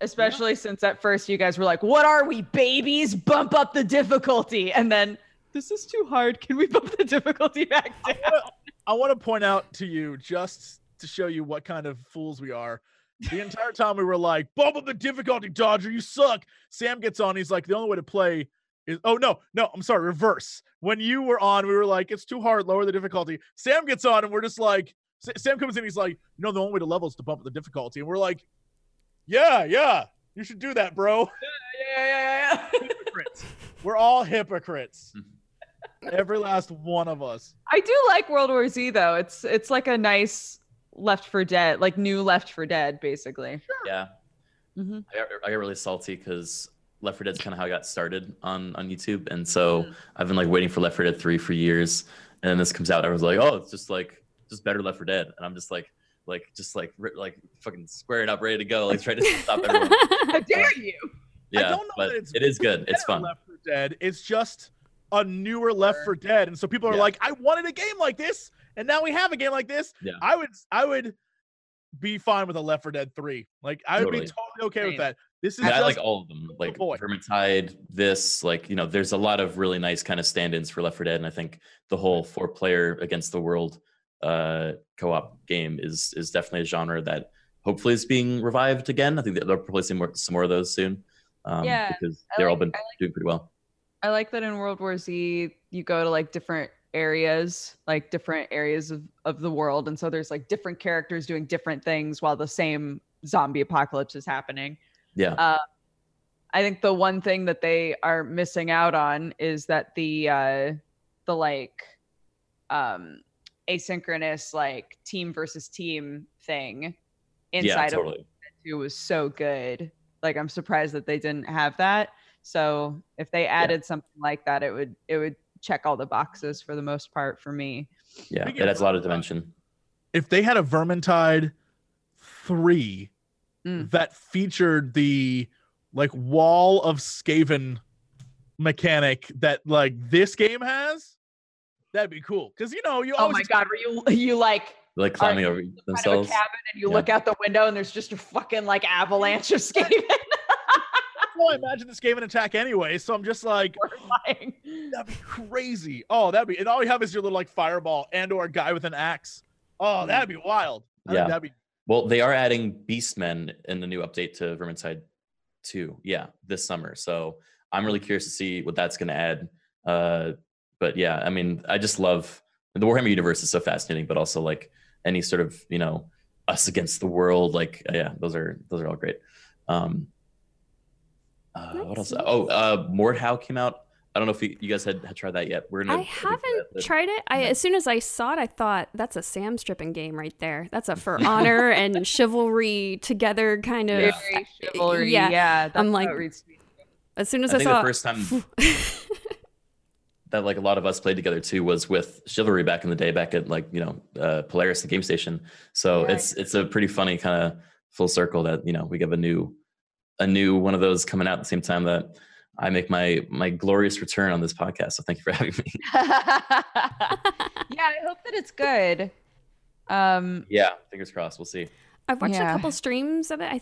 Especially since at first you guys were like, What are we, babies? Bump up the difficulty. And then, This is too hard. Can we bump the difficulty back down? I want to point out to you just to show you what kind of fools we are. The entire time we were like, bump up the difficulty, Dodger, you suck. Sam gets on, he's like, the only way to play is oh no, no, I'm sorry, reverse. When you were on, we were like, it's too hard, lower the difficulty. Sam gets on, and we're just like, Sa- Sam comes in, he's like, you know, the only way to level is to bump up the difficulty. And we're like, Yeah, yeah, you should do that, bro. Yeah, yeah, yeah, yeah. Hypocrites. we're all hypocrites. Mm-hmm. Every last one of us. I do like World War Z though. It's it's like a nice Left for Dead, like new Left for Dead, basically. Yeah. Mhm. I got, I got really salty because Left 4 Dead's kind of how I got started on on YouTube, and so Mm. I've been like waiting for Left 4 Dead 3 for years, and then this comes out, and everyone's like, "Oh, it's just like just better Left 4 Dead," and I'm just like, like just like like fucking squaring up, ready to go, like trying to stop everyone. How dare you? I Yeah, don't know but that it's it is good. It's fun. Left for Dead. It's just a newer Left for Dead, and so people are Yeah. like, "I wanted a game like this, and now we have a game like this." Yeah. I would, I would be fine with a Left for Dead three. Like, I would be Totally. totally okay with that. This is I, mean, I like all of them, like boy. Vermintide, this, like you know, there's a lot of really nice kind of stand-ins for Left 4 Dead, and I think the whole four-player against the world uh, co-op game is is definitely a genre that hopefully is being revived again. I think they'll probably see more some more of those soon, um, Yeah, because they're all been like- doing pretty well. I like that in World War Z, you go to like different areas, like different areas of, of the world. And so there's like different characters doing different things while the same zombie apocalypse is happening. Yeah, Uh, I think the one thing that they are missing out on is that the uh the like um asynchronous like team versus team thing inside yeah, of it was so good. Like I'm surprised that they didn't have that. So if they added something like that, it would it would check all the boxes for the most part for me. Yeah, Speaking it of adds a lot of dimension. if they had a Vermintide three Mm. that featured the like wall of Skaven mechanic that like this game has, that'd be cool. Because you know, you Oh always my god, where you you like Like climbing over kind of a themselves. cabin and you Yeah. look out the window and there's just a fucking like avalanche of Skaven well, I imagine this game an attack anyway. So I'm just like, horrifying. that'd be crazy. Oh, that'd be and all you have is your little like fireball and or a guy with an axe. Oh, that'd be wild. I Yeah. that'd be Well, they are adding Beastmen in the new update to Vermintide 2. Yeah, this summer. So I'm really curious to see what that's going to add. Uh, but yeah, I mean, I just love the Warhammer universe is so fascinating, but also like any sort of you know us against the world. Like yeah, those are those are all great. Um, uh, what else? Nice. Oh, uh, Mordhau came out. I don't know if you, you guys had, had tried that yet. We're gonna I we're gonna do haven't that. tried it. I as soon as I saw it, I thought that's a Sam Strippin game right there. That's a for honor and chivalry together kind of. Yeah. Chivalry. yeah. Yeah, that's I'm like- reads. As soon as I I, think saw the first time that like a lot of us played together too was with chivalry back in the day back at like you know uh, polaris and game station so Yeah. it's it's a pretty funny kind of full circle that you know we have a new a new one of those coming out at the same time that i make my my glorious return on this podcast so thank you for having me yeah, I hope that it's good. Um, yeah fingers crossed we'll see I've watched Yeah. a couple streams of it. I,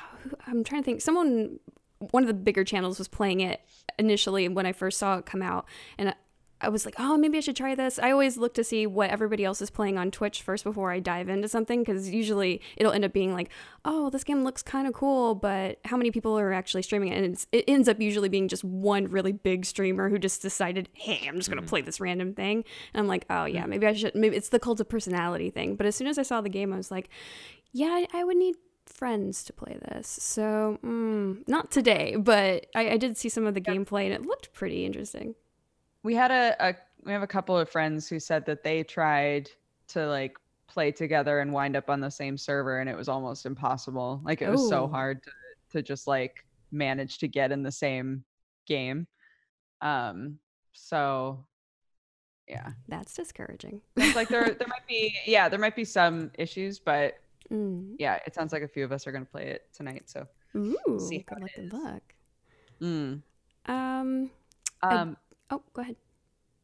I'm trying to think. Someone, one of the bigger channels was playing it initially when I first saw it come out, and I, was like, oh, maybe I should try this. I always look to see what everybody else is playing on Twitch first before I dive into something because usually it'll end up being like, oh, this game looks kind of cool, but how many people are actually streaming it? And it's, it ends up usually being just one really big streamer who just decided, hey, I'm just gonna play this random thing. And I'm like, oh yeah, maybe I should. Maybe it's the cult of personality thing. But as soon as I saw the game, I was like, yeah, I, I would need friends to play this. So mm, not today, but I, I did see some of the gameplay and it looked pretty interesting. We had a, a we have a couple of friends who said that they tried to like play together and wind up on the same server and it was almost impossible like it was so Oh. hard to, to just like manage to get in the same game um so yeah That's discouraging. it's like there there might be yeah there might be some issues but Mm. yeah it sounds like a few of us are going to play it tonight so Ooh, see how good luck, it good mm. Um, I- um oh, go ahead.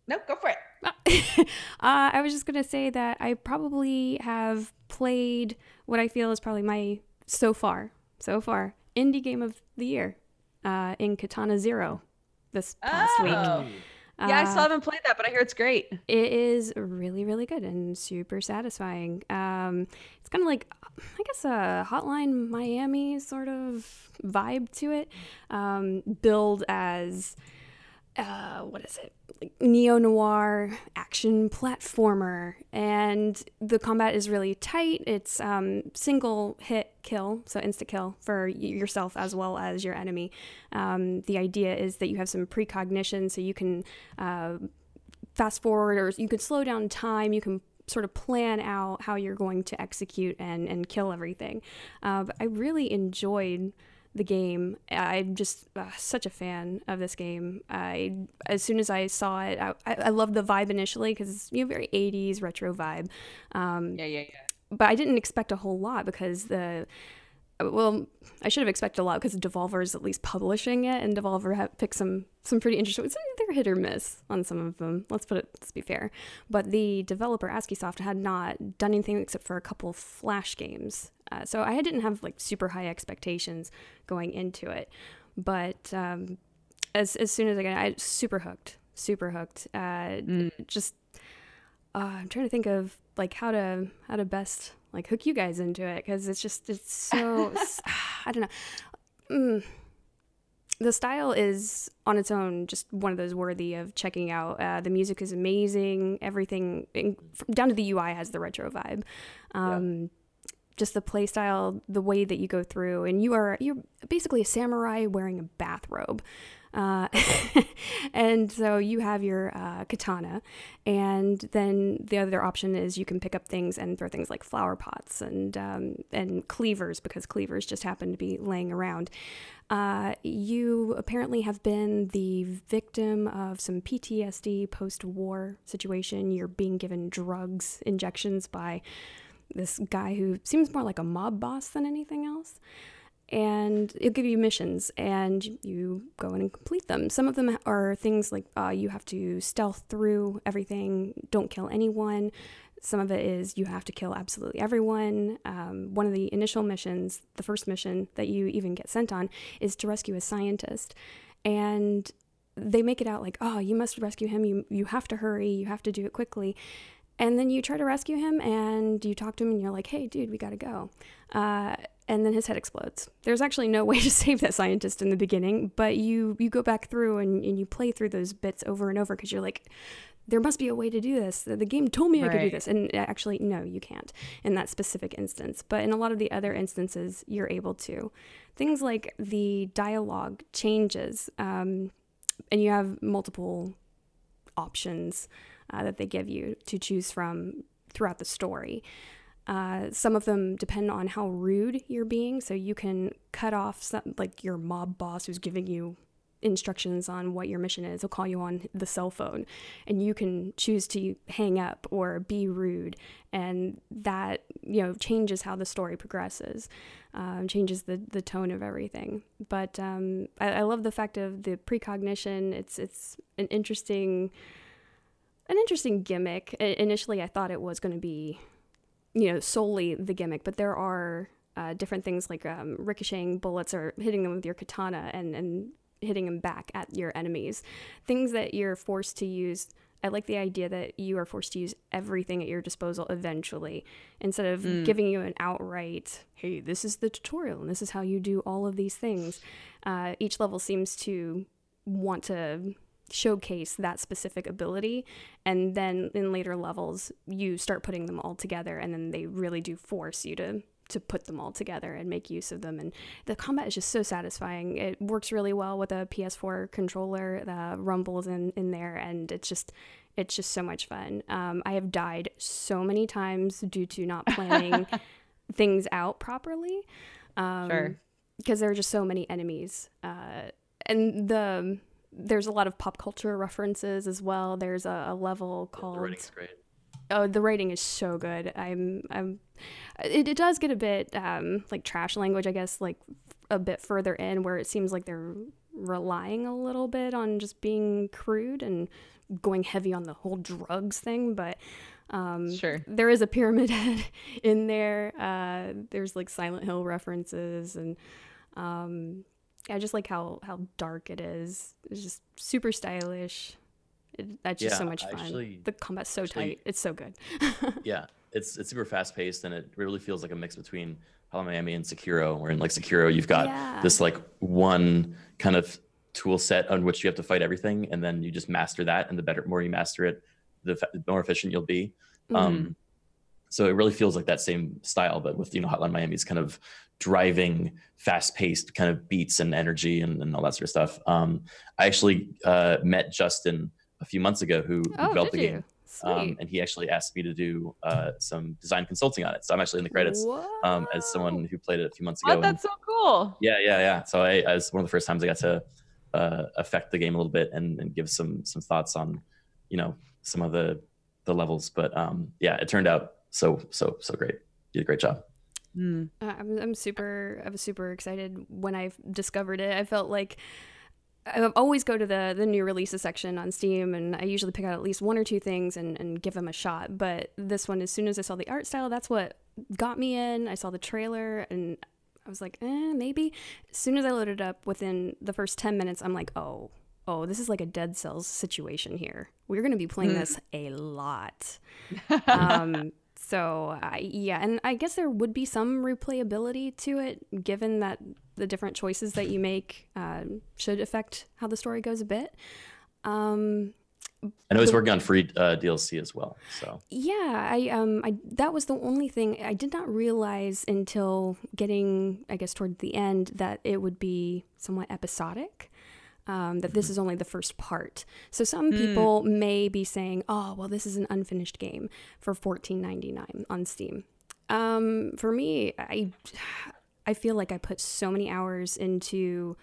no go for it uh, I was just gonna say that I probably have played what I feel is probably my so far, so far indie game of the year, uh, in Katana Zero, this past week. Oh. yeah i still Uh, haven't played that but i hear it's great It is really, really good and super satisfying. Um, it's kind of like, I guess, a Hotline Miami sort of vibe to it. Um, billed as, uh, what is it? Like neo noir action platformer, and the combat is really tight. It's um, single hit kill, so insta kill for yourself as well as your enemy. Um, the idea is that you have some precognition, so you can uh, fast forward or you can slow down time you can sort of plan out how you're going to execute and, and kill everything uh, but i really enjoyed the game i'm just uh, such a fan of this game i as soon as i saw it i, I loved the vibe initially because it's you know very 80s retro vibe um, yeah yeah yeah but I didn't expect a whole lot because the well, I should have expected a lot because Devolver is at least publishing it, and Devolver have picked some some pretty interesting. Some, they're hit or miss on some of them. Let's put it. Let's be fair. But the developer Askiisoft had not done anything except for a couple flash games, uh, so I didn't have like super high expectations going into it. But um, as as soon as I got, I super hooked, super hooked. Uh, Mm. Just uh, I'm trying to think of like how to how to best like hook you guys into it because it's just it's so I don't know. Mm. The style is on its own just one of those worthy of checking out. Uh, the music is amazing. Everything in, down to the UI has the retro vibe. Um, Just the play style, the way that you go through, and you are you're basically a samurai wearing a bathrobe. Uh, and so you have your uh, katana, and then the other option is you can pick up things and throw things like flower pots and um, and cleavers because cleavers just happen to be laying around. Uh, you apparently have been the victim of some PTSD post-war situation. You're being given drugs injections by this guy who seems more like a mob boss than anything else. And it'll give you missions and you go in and complete them. Some of them are things like uh, you have to stealth through everything don't kill anyone. Some of it is you have to kill absolutely everyone. Um, one of the initial missions the first mission that you even get sent on is to rescue a scientist. And they make it out like oh you must rescue him. You, you have to hurry. You have to do it quickly and then you try to rescue him and you talk to him and you're like hey dude we gotta go. Uh, and then his head explodes. There's actually no way to save that scientist in the beginning but you you go back through and, and you play through those bits over and over because you're like there must be a way to do this. The the game told me i could do this. And actually no you can't in that specific instance. But in a lot of the other instances you're able to. Things like the dialogue changes um, and you have multiple options uh, that they give you to choose from throughout the story. Uh, some of them depend on how rude you're being, so you can cut off some, like your mob boss who's giving you instructions on what your mission is. He'll call you on the cell phone, and you can choose to hang up or be rude, and that you know changes how the story progresses, um, changes the the tone of everything. But um, I, I love the fact of the precognition. It's it's an interesting an interesting gimmick. I- initially, I thought it was going to be, you know, solely the gimmick, but there are uh, different things like um, ricocheting bullets or hitting them with your katana and, and hitting them back at your enemies. Things that you're forced to use I like the idea that you are forced to use everything at your disposal eventually, instead of Mm. giving you an outright, "Hey, this is the tutorial, and this is how you do all of these things." Uh, each level seems to want to showcase that specific ability and then in later levels you start putting them all together and then they really do force you to to put them all together and make use of them and the combat is just so satisfying it works really well with a ps4 controller the rumbles in in there and it's just it's just so much fun um, i have died so many times due to not planning things out properly um, Sure. because there are just so many enemies uh, and the there's a lot of pop culture references as well there's a, a level The called rating's great. Oh, the writing is so good. I'm, I'm. It, it does get a bit um, like trash language, I guess, like a bit further in where it seems like they're relying a little bit on just being crude and going heavy on the whole drugs thing. But um, Sure. there is a pyramid head in there. Uh, there's like Silent Hill references, and um, I just like how how dark it is. It's just super stylish. It, that's just so much fun. actually- the combat's so actually- tight. It's so good. Yeah, it's it's super fast paced and it really feels like a mix between Hotline Miami and Sekiro. Where in like Sekiro, you've got Yeah. this like one kind of tool set on which you have to fight everything, and then you just master that. And the better, more you master it, the fa- more efficient you'll be. Mm-hmm. Um, so it really feels like that same style, but with you know Hotline Miami's kind of driving, fast paced kind of beats and energy and, and all that sort of stuff. Um, I actually uh, met Justin a few months ago who, who Oh, developed the game. Um, and he actually asked me to do uh, some design consulting on it. So I'm actually in the credits um, as someone who played it a few months ago. Oh, and- that's so cool. yeah, yeah, yeah. So I, as one of the first times I got to uh, affect the game a little bit and, and give some some thoughts on, you know, some of the the levels. But um, yeah, it turned out so so so great. You did a great job. Mm. Uh, I'm, I'm super I was super excited when I discovered it. I felt like I always go to the the new releases section on Steam, and I usually pick out at least one or two things and, and give them a shot. But this one, as soon as I saw the art style, that's what got me in. I saw the trailer, and I was like, eh, maybe. As soon as I loaded it up, within the first ten minutes, I'm like, oh, oh, this is like a Dead Cells situation here. We're gonna be playing Hmm. this a lot um, so I, yeah, and I guess there would be some replayability to it, given that the different choices that you make um, should affect how the story goes a bit. Um, I know he's working on free uh, DLC as well. So yeah, I um, I that was the only thing I did not realize until getting, I guess, toward the end that it would be somewhat episodic. Um, that this is only the first part. So some Mm. people may be saying, "Oh, well, this is an unfinished game for fourteen ninety nine on Steam." Um, for me, I I feel like I put so many hours into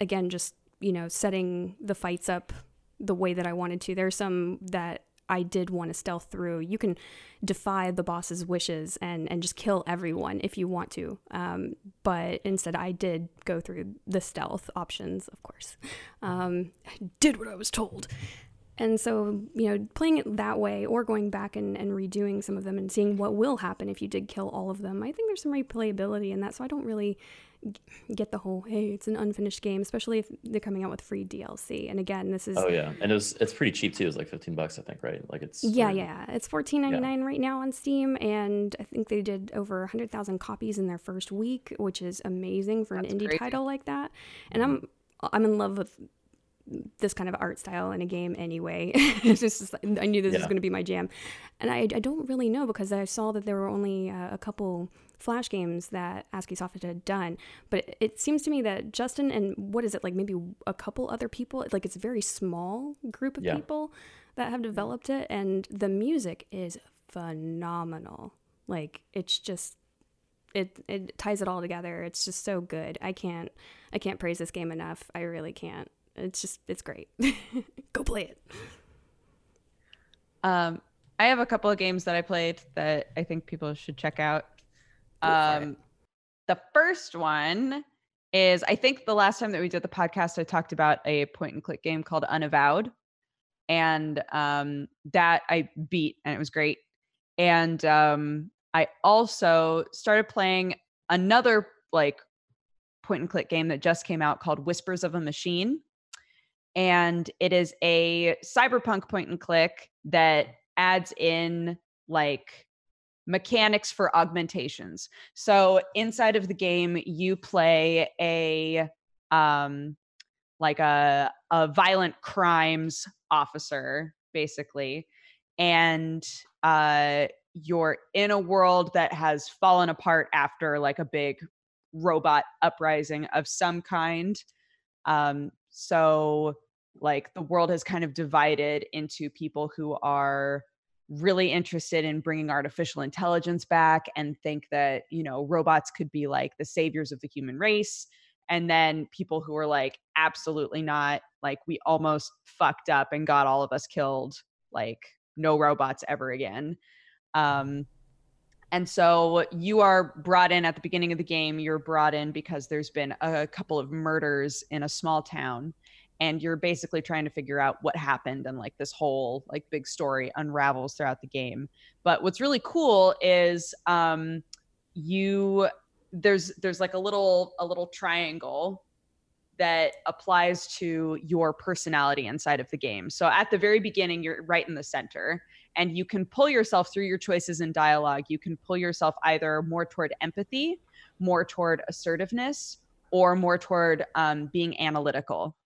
again just you know setting the fights up the way that I wanted to. There's some that I did want to stealth through. You can defy the boss's wishes and and just kill everyone if you want to. Um, but instead, I did go through the stealth options, of course. Um, I did what I was told. And so, you know, playing it that way or going back and, and redoing some of them and seeing what will happen if you did kill all of them, I think there's some replayability in that. So I don't really get the whole, hey, it's an unfinished game, especially if they're coming out with free DLC. And again, this is oh yeah, and it was it's pretty cheap too. It's like fifteen bucks, I think, right? Like it's yeah, or- yeah. It's fourteen ninety nine right now on Steam, and I think they did over hundred thousand copies in their first week, which is amazing for That's an indie crazy. title like that. And I'm I'm in love with this kind of art style in a game anyway. it's just I knew this was going to be my jam, and I, I don't really know because I saw that there were only uh, a couple flash games that Askiisoft had done, but it, it seems to me that Justin and what is it like maybe a couple other people like it's a very small group of Yeah. people that have developed it, and the music is phenomenal. Like it's just it it ties it all together. It's just so good. I can't I can't praise this game enough. I really can't. It's just it's great. Go play it. Um, I have a couple of games that I played that I think people should check out. Go for it. Um, the first one is I think the last time that we did the podcast, I talked about a point and click game called Unavowed, and um, that I beat and it was great. And um, I also started playing another like point and click game that just came out called Whispers of a Machine. And it is a cyberpunk point and click that adds in like mechanics for augmentations. So inside of the game, you play a um like a a violent crimes officer basically and uh you're in a world that has fallen apart after like a big robot uprising of some kind um so like the world has kind of divided into people who are really interested in bringing artificial intelligence back and think that you know robots could be like the saviors of the human race and then people who are like absolutely not like we almost fucked up and got all of us killed like no robots ever again. Um and so you are brought in at the beginning of the game you're brought in because there's been a couple of murders in a small town and you're basically trying to figure out what happened and like this whole like big story unravels throughout the game but what's really cool is um you there's there's like a little a little triangle that applies to your personality inside of the game. So at the very beginning you're right in the center and you can pull yourself through your choices in dialogue. You can pull yourself either more toward empathy, more toward assertiveness, or more toward um, being analytical.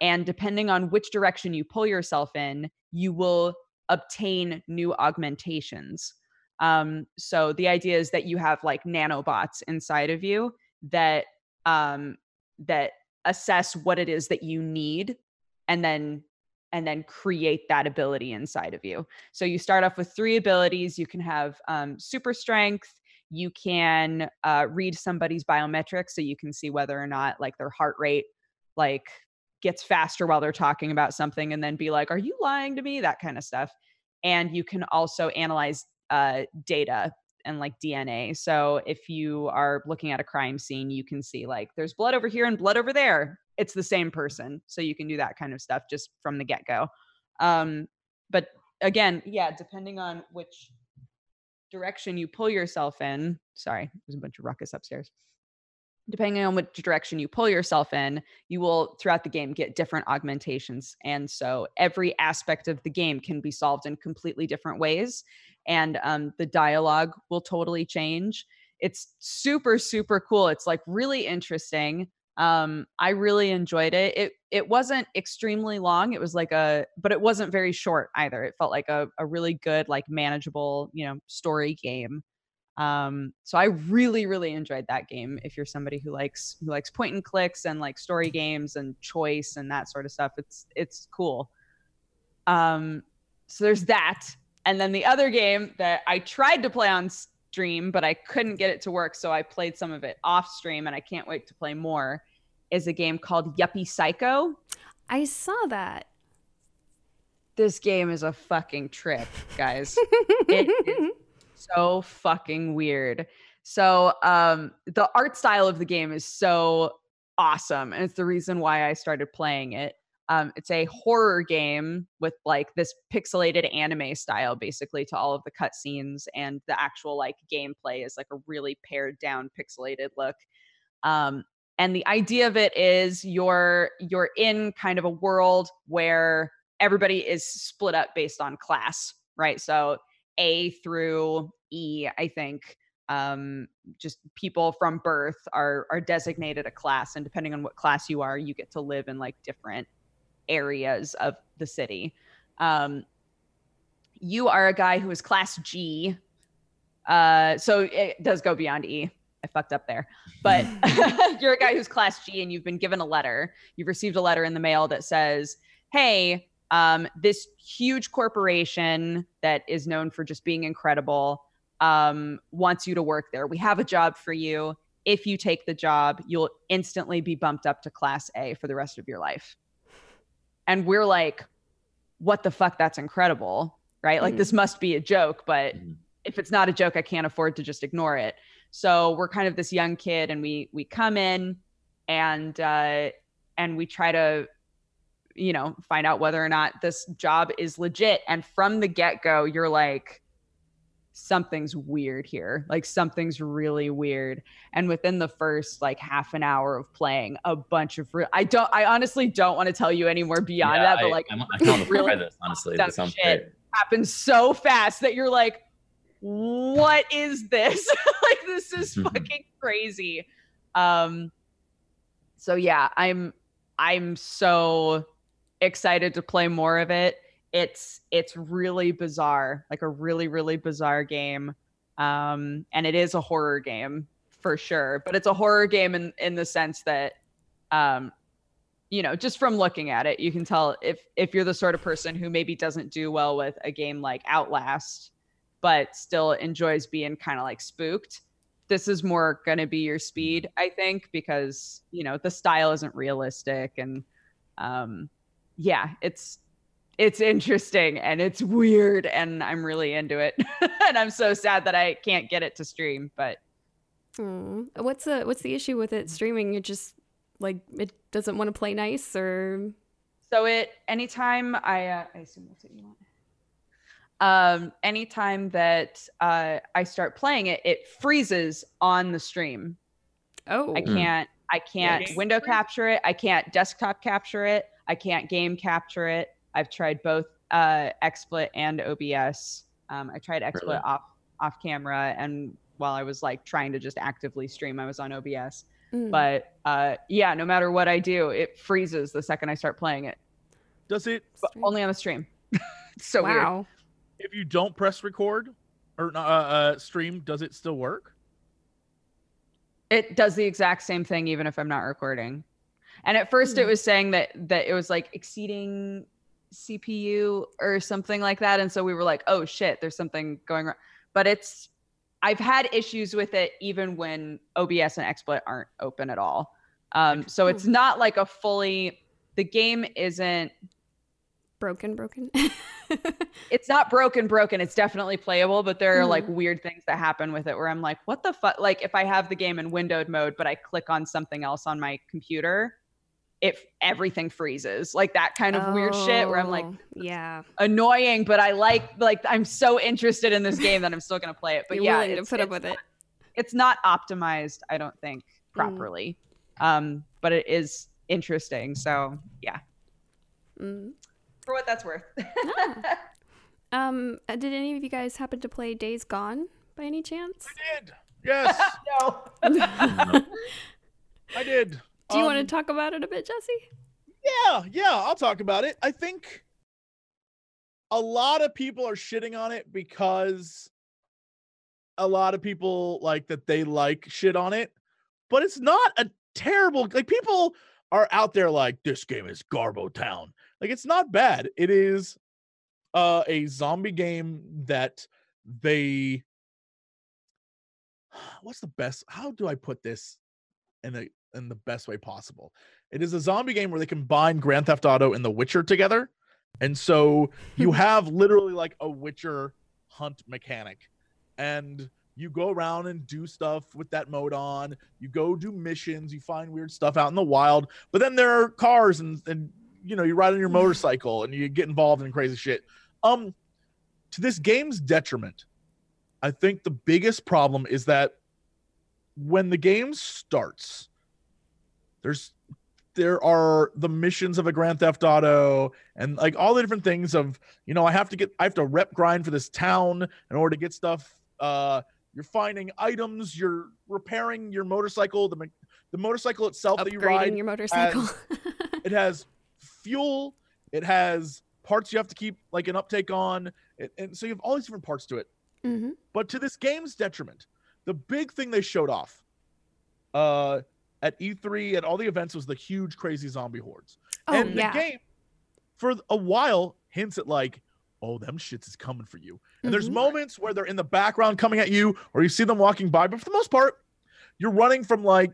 And depending on which direction you pull yourself in, you will obtain new augmentations. Um, so the idea is that you have like nanobots inside of you that um, that assess what it is that you need, and then and then create that ability inside of you. So you start off with three abilities. You can have um, super strength. You can uh, read somebody's biometrics, so you can see whether or not like their heart rate like gets faster while they're talking about something, and then be like, "Are you lying to me?" That kind of stuff. And you can also analyze uh, data and like DNA. So if you are looking at a crime scene, you can see like there's blood over here and blood over there. It's the same person. So you can do that kind of stuff just from the get go. Um, but again, yeah, depending on which direction you pull yourself in, sorry, there's a bunch of ruckus upstairs. Depending on which direction you pull yourself in, you will throughout the game get different augmentations. And so every aspect of the game can be solved in completely different ways and um, the dialogue will totally change. It's super super cool. It's like really interesting. Um, I really enjoyed it. It it wasn't extremely long. It was like a, but it wasn't very short either. It felt like a, a really good, like manageable, you know, story game. Um, so I really, really enjoyed that game. If you're somebody who likes who likes point and clicks and like story games and choice and that sort of stuff, it's it's cool. Um, so there's that. And then the other game that I tried to play on stream, but I couldn't get it to work. So I played some of it off stream and I can't wait to play more is a game called Yuppie Psycho. I saw that. This game is a fucking trip, guys. it is so fucking weird. So um the art style of the game is so awesome and it's the reason why I started playing it. Um, it's a horror game with like this pixelated anime style, basically, to all of the cutscenes, and the actual like gameplay is like a really pared down, pixelated look. Um, and the idea of it is you're you're in kind of a world where everybody is split up based on class, right? So A through E, I think, um, just people from birth are are designated a class, and depending on what class you are, you get to live in like different areas of the city. Um, you are a guy who is class G. Uh, so it does go beyond E. Fucked up there. But you're a guy who's class G and you've been given a letter. You've received a letter in the mail that says, hey, um, this huge corporation that is known for just being incredible um, wants you to work there. We have a job for you. If you take the job, you'll instantly be bumped up to class A for the rest of your life and we're like what the fuck that's incredible right like mm. this must be a joke but mm. if it's not a joke i can't afford to just ignore it so we're kind of this young kid and we we come in and uh and we try to you know find out whether or not this job is legit and from the get-go you're like something's weird here. Like something's really weird. And within the first like half an hour of playing, a bunch of re- I don't I honestly don't want to tell you any more beyond Yeah, that, but I- like I'm, I kind of really this honestly. sounds shit. great. happens so fast that you're like, what is this? like this is fucking crazy. Um so yeah, I'm I'm so excited to play more of it. It's it's really bizarre, like a really really bizarre game. Um and it is a horror game for sure, but it's a horror game in in the sense that um you know, just from looking at it, you can tell if if you're the sort of person who maybe doesn't do well with a game like Outlast, but still enjoys being kind of like spooked. This is more going to be your speed, I think, because you know the style isn't realistic, and um, yeah, it's it's interesting and it's weird, and I'm really into it, and I'm so sad that I can't get it to stream, but. What's the what's the issue with it streaming? It just like it doesn't want to play nice or So it anytime I uh, I assume that's what you want. Um, anytime that uh, I start playing it, it freezes on the stream. oh I can't I can't Yes. window capture it. I can't desktop capture it. I can't game capture it. I've tried both uh, XSplit and OBS. Um, I tried XSplit Really? off off camera, and while I was like trying to just actively stream, I was on OBS. Mm. But uh, yeah, no matter what I do, it freezes the second I start playing it. Does it But only on the stream. it's so weird. Wow. if you don't press record or uh, uh, stream? Does it still work? It does the exact same thing even if I'm not recording. And at first it Hmm. was saying that that it was like exceeding CPU or something like that and so we were like, "Oh shit, there's something going wrong." But it's I've had issues with it even when OBS and XSplit aren't open at all. Um so it's not like a fully the game isn't Broken, broken. it's not broken broken it's definitely playable but there are like Mhm. weird things that happen with it where i'm like what the fuck like if i have the game in windowed mode but i click on something else on my computer it everything freezes like that kind of weird shit where i'm like Oh, yeah, annoying but i like like i'm so interested in this game that i'm still gonna play it but you're yeah to it's- put up with it. not- it's not optimized i don't think properly um but it is interesting so yeah Mm. For what that's worth Ah. Um, uh, did any of you guys happen to play Days Gone by any chance? I did. Yes, no I did. Do you want Um, to talk about it a bit, Jesse? Yeah, yeah, I'll talk about it. I think a lot of people are shitting on it because a lot of people like that they like shit on it, but it's not a terrible like people are out there like this game is Garbo Town. Like it's not bad. It is uh a zombie game that they what's the best how do I put this in the in the best way possible? It is a zombie game where they combine Grand Theft Auto and The Witcher together. And so you have literally like a Witcher hunt mechanic. And you go around and do stuff with that mode on. You go do missions, you find weird stuff out in the wild. But then there are cars and and you know, you ride on your motorcycle and you get involved in crazy shit. Um to this game's detriment, I think the biggest problem is that when the game starts, there's there are the missions of a Grand Theft Auto and like all the different things of you know I have to get I have to rep grind for this town in order to get stuff. Uh, you're finding items. You're repairing your motorcycle. The the motorcycle itself that you Upgrading ride your motorcycle. it has fuel. It has parts you have to keep like an uptake on. And, and so you have all these different parts to it. Hmm but to this game's detriment the big thing they showed off uh at e3 at all the events was the huge crazy zombie hordes. Oh and yeah. the game for a while hints at like oh them shits is coming for you. And there's Mhm. moments where they're in the background coming at you or you see them walking by but for the most part you're running from like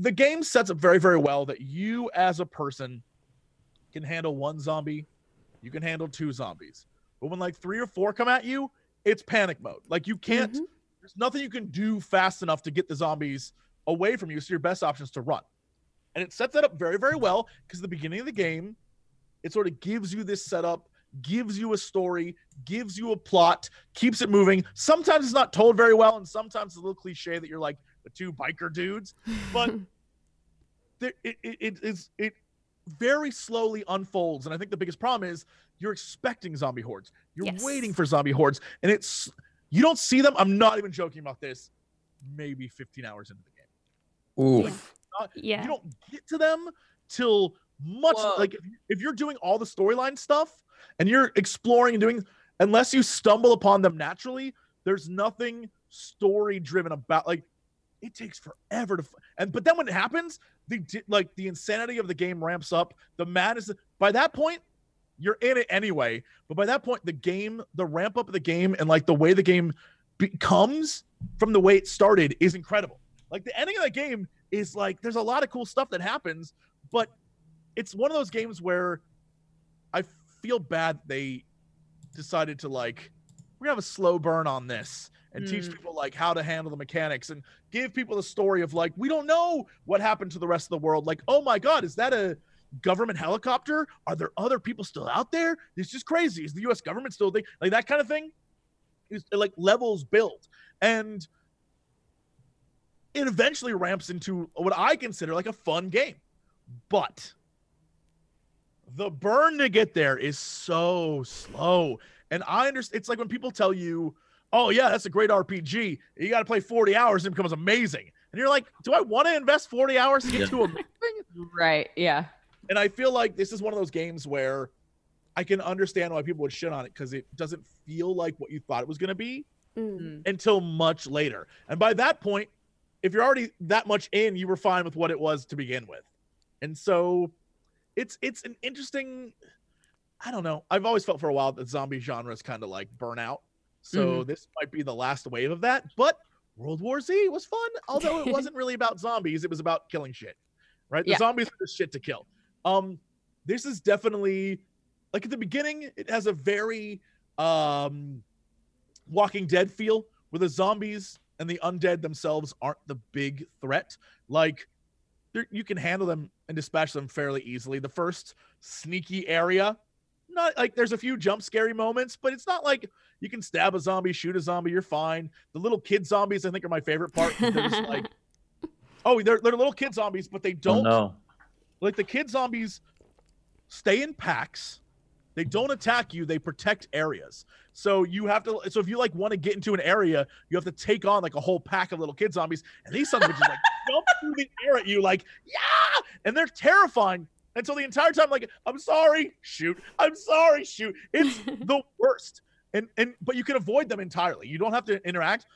the game sets up very very well that you as a person can handle one zombie you can handle two zombies but when like three or four come at you it's panic mode like you can't Mhm. there's nothing you can do fast enough to get the zombies away from you so your best option is to run and it sets that up very very well because the beginning of the game it sort of gives you this setup gives you a story, gives you a plot, keeps it moving. Sometimes it's not told very well, and sometimes it's a little cliche that you're like the two biker dudes, but there, it, it, it is it very slowly unfolds. And I think the biggest problem is you're expecting zombie hordes. You're Yes. waiting for zombie hordes, and it's you don't see them. I'm not even joking about this. Maybe 15 hours into the game, Oof. yeah. you don't get to them till much Whoa. like if, if you're doing all the storyline stuff and you're exploring and doing unless you stumble upon them naturally there's nothing story driven about like it takes forever to and but then when it happens the like the insanity of the game ramps up. The madness by that point you're in it anyway. But by that point the game the ramp up of the game and like the way the game becomes from the way it started is incredible. Like the ending of the game is like there's a lot of cool stuff that happens but it's one of those games where i feel bad they decided to like we're gonna have a slow burn on this and teach Mm. people like how to handle the mechanics and give people the story of like we don't know what happened to the rest of the world. Like oh my god is that a government helicopter? Are there other people still out there? It's just crazy. Is the us government still think like that kind of thing is like levels built. And it eventually ramps into what i consider like a fun game. But the burn to get there is so slow. And i understand it's like when people tell you oh yeah that's a great rpg you got to play 40 hours and it becomes amazing and you're like do i want to invest 40 hours to get Yeah. to amazing Right. Yeah. and I feel like this is one of those games where I can understand why people would shit on it because it doesn't feel like what you thought it was going to be Mm. until much later. And by that point, if you're already that much in, you were fine with what it was to begin with. And so it's it's an interesting I don't know. I've always felt for a while that zombie genre is kind of like burnout. So this might be the last wave of that, but World War Z was fun, although it wasn't really about zombies, it was about killing shit. Right? The Yeah. zombies are just shit to kill. Um this is definitely like at the beginning it has a very um Walking Dead feel where the zombies and the undead themselves aren't the big threat. Like you can handle them and dispatch them fairly easily. The first sneaky area, not like there's a few jump scary moments, but it's not like you can stab a zombie, shoot a zombie, you're fine. The little kid zombies, I think, are my favorite part. They're like, oh, they're, they're little kid zombies, but they Oh, don't no. like the kid zombies stay in packs they don't attack you they protect areas so you have to so if you like want to get into an area you have to take on like a whole pack of little kid zombies and these sons of bitches like jump through the air at you like yeah and they're terrifying and so the entire time like i'm sorry shoot. I'm sorry shoot. It's the worst. And and but you can avoid them entirely. You don't have to interact.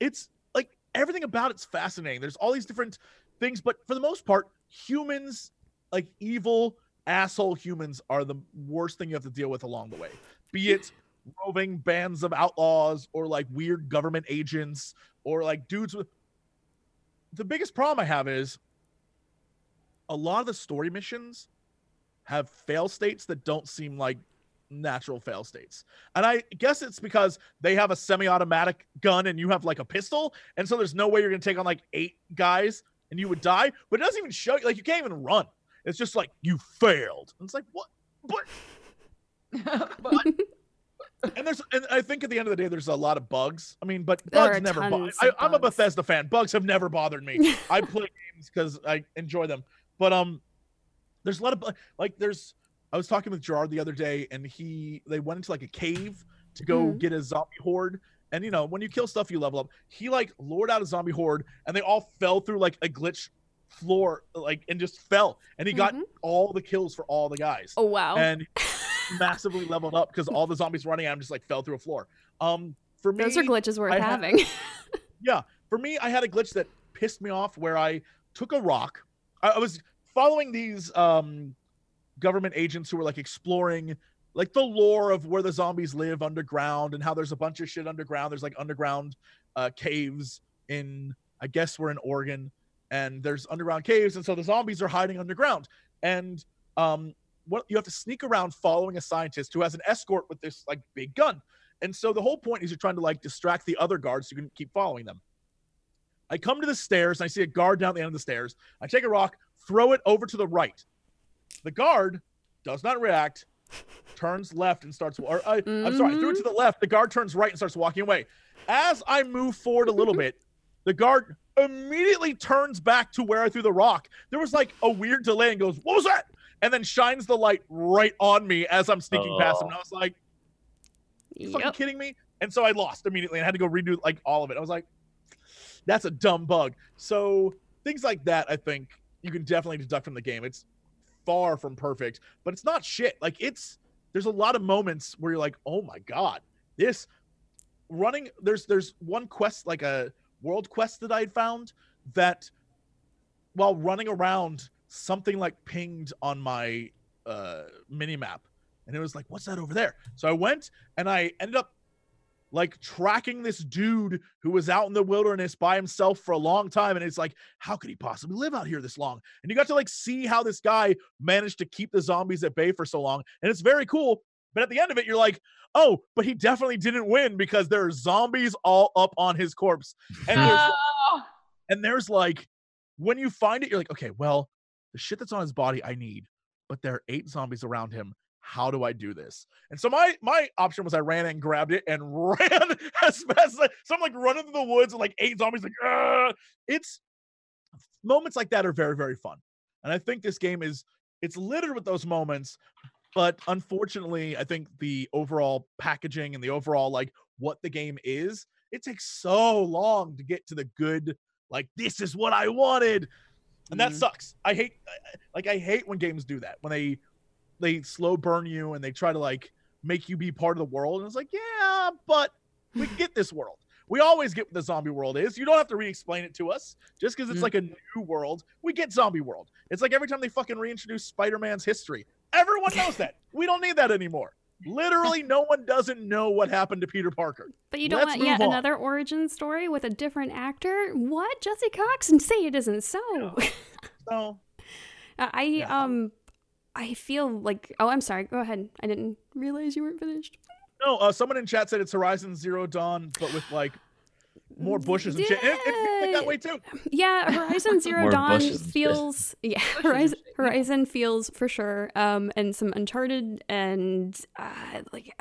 It's like everything about it's fascinating. There's all these different things but for the most part humans like evil asshole humans are the worst thing you have to deal with along the way. Be it roving bands of outlaws or like weird government agents or like dudes with the biggest problem i have is a lot of the story missions have fail states that don't seem like natural fail states. And i guess it's because they have a semi-automatic gun and you have like a pistol and so there's no way you're gonna take on like eight guys and you would die but it doesn't even show you like you can't even run. It's just like you failed. And it's like what? But and there's and i think at the end of the day there's a lot of bugs. I mean but There bugs never bo- tons I, i'm a bethesda fan. Bugs have never bothered me. I play games because i enjoy them but um there's a lot of like there's i was talking with gerard the other day and he they went into like a cave to go Mhm. get a zombie horde and you know when you kill stuff you level up he like lured out a zombie horde and they all fell through like a glitch floor like and just fell and he got Mhm. all the kills for all the guys Oh wow. and massively leveled up because all the zombies running at him just like fell through a floor. Um, for me, Those are glitches worth I ha- having. yeah, for me, I had a glitch that pissed me off where I took a rock. I, was following these um government agents who were like exploring like the lore of where the zombies live underground and how there's a bunch of shit underground. There's like underground uh, caves in, I guess we're in Oregon, and there's underground caves, and so the zombies are hiding underground. And um, what you have to sneak around following a scientist who has an escort with this like big gun. And so the whole point is you're trying to like distract the other guards so you can keep following them. I come to the stairs and I see a guard down at the end of the stairs. I take a rock, throw it over to the right. The guard does not react, turns left and starts. Or I, I'm sorry, I threw it to the left. The guard turns right and starts walking away. As I move forward a little bit, the guard immediately turns back to where I threw the rock. There was like a weird delay and goes, "What was that?" And then shines the light right on me as I'm sneaking past him. And I was like, "You fucking kidding me?" And so I lost immediately and had to go redo like all of it. I was like, "That's a dumb bug." So things like that, I think you can definitely deduct from the game. It's far from perfect, but it's not shit. Like it's there's a lot of moments where you're like, "Oh my god, this running." There's there's one quest like a world quest that I found that while running around, something like pinged on my uh mini map, and it was like, "What's that over there?" So I went and I ended up like tracking this dude who was out in the wilderness by himself for a long time and it's like how could he possibly live out here this long? And you got to like see how this guy managed to keep the zombies at bay for so long and it's very cool but at the end of it you're like oh but he definitely didn't win because there are zombies all up on his corpse. And there's Oh, and there's like when you find it you're like okay well the shit that's on his body i need but there are eight zombies around him how do i do this and so my my option was i ran and grabbed it and ran as fast as I, so i'm like running through the woods and like eight zombies like "Ugh." it's moments like that are very very fun and i think this game is it's littered with those moments but unfortunately i think the overall packaging and the overall like what the game is it takes so long to get to the good like this is what i wanted and that Mhm. sucks i hate like i hate when games do that when they they slow burn you and they try to like make you be part of the world and it's like yeah but we get this world we always get what the zombie world is you don't have to re-explain it to us just because it's Mm. like a new world we get zombie world it's like every time they fucking reintroduce spider-man's history everyone knows that we don't need that anymore literally no one doesn't know what happened to peter parker But you don't Let's want yet on. another origin story with a different actor? What? Jesse Cox? And say it isn't so. so I Yeah. um I feel like oh I'm sorry, go ahead. I didn't realize you weren't finished. No, uh, someone in chat said it's Horizon Zero Dawn, but with like more bushes and shit. It, it feels like that way too. Yeah, Horizon Zero Dawn bushes and shit. feels yeah, Horizon yeah. Horizon feels for sure. Um and some Uncharted and uh like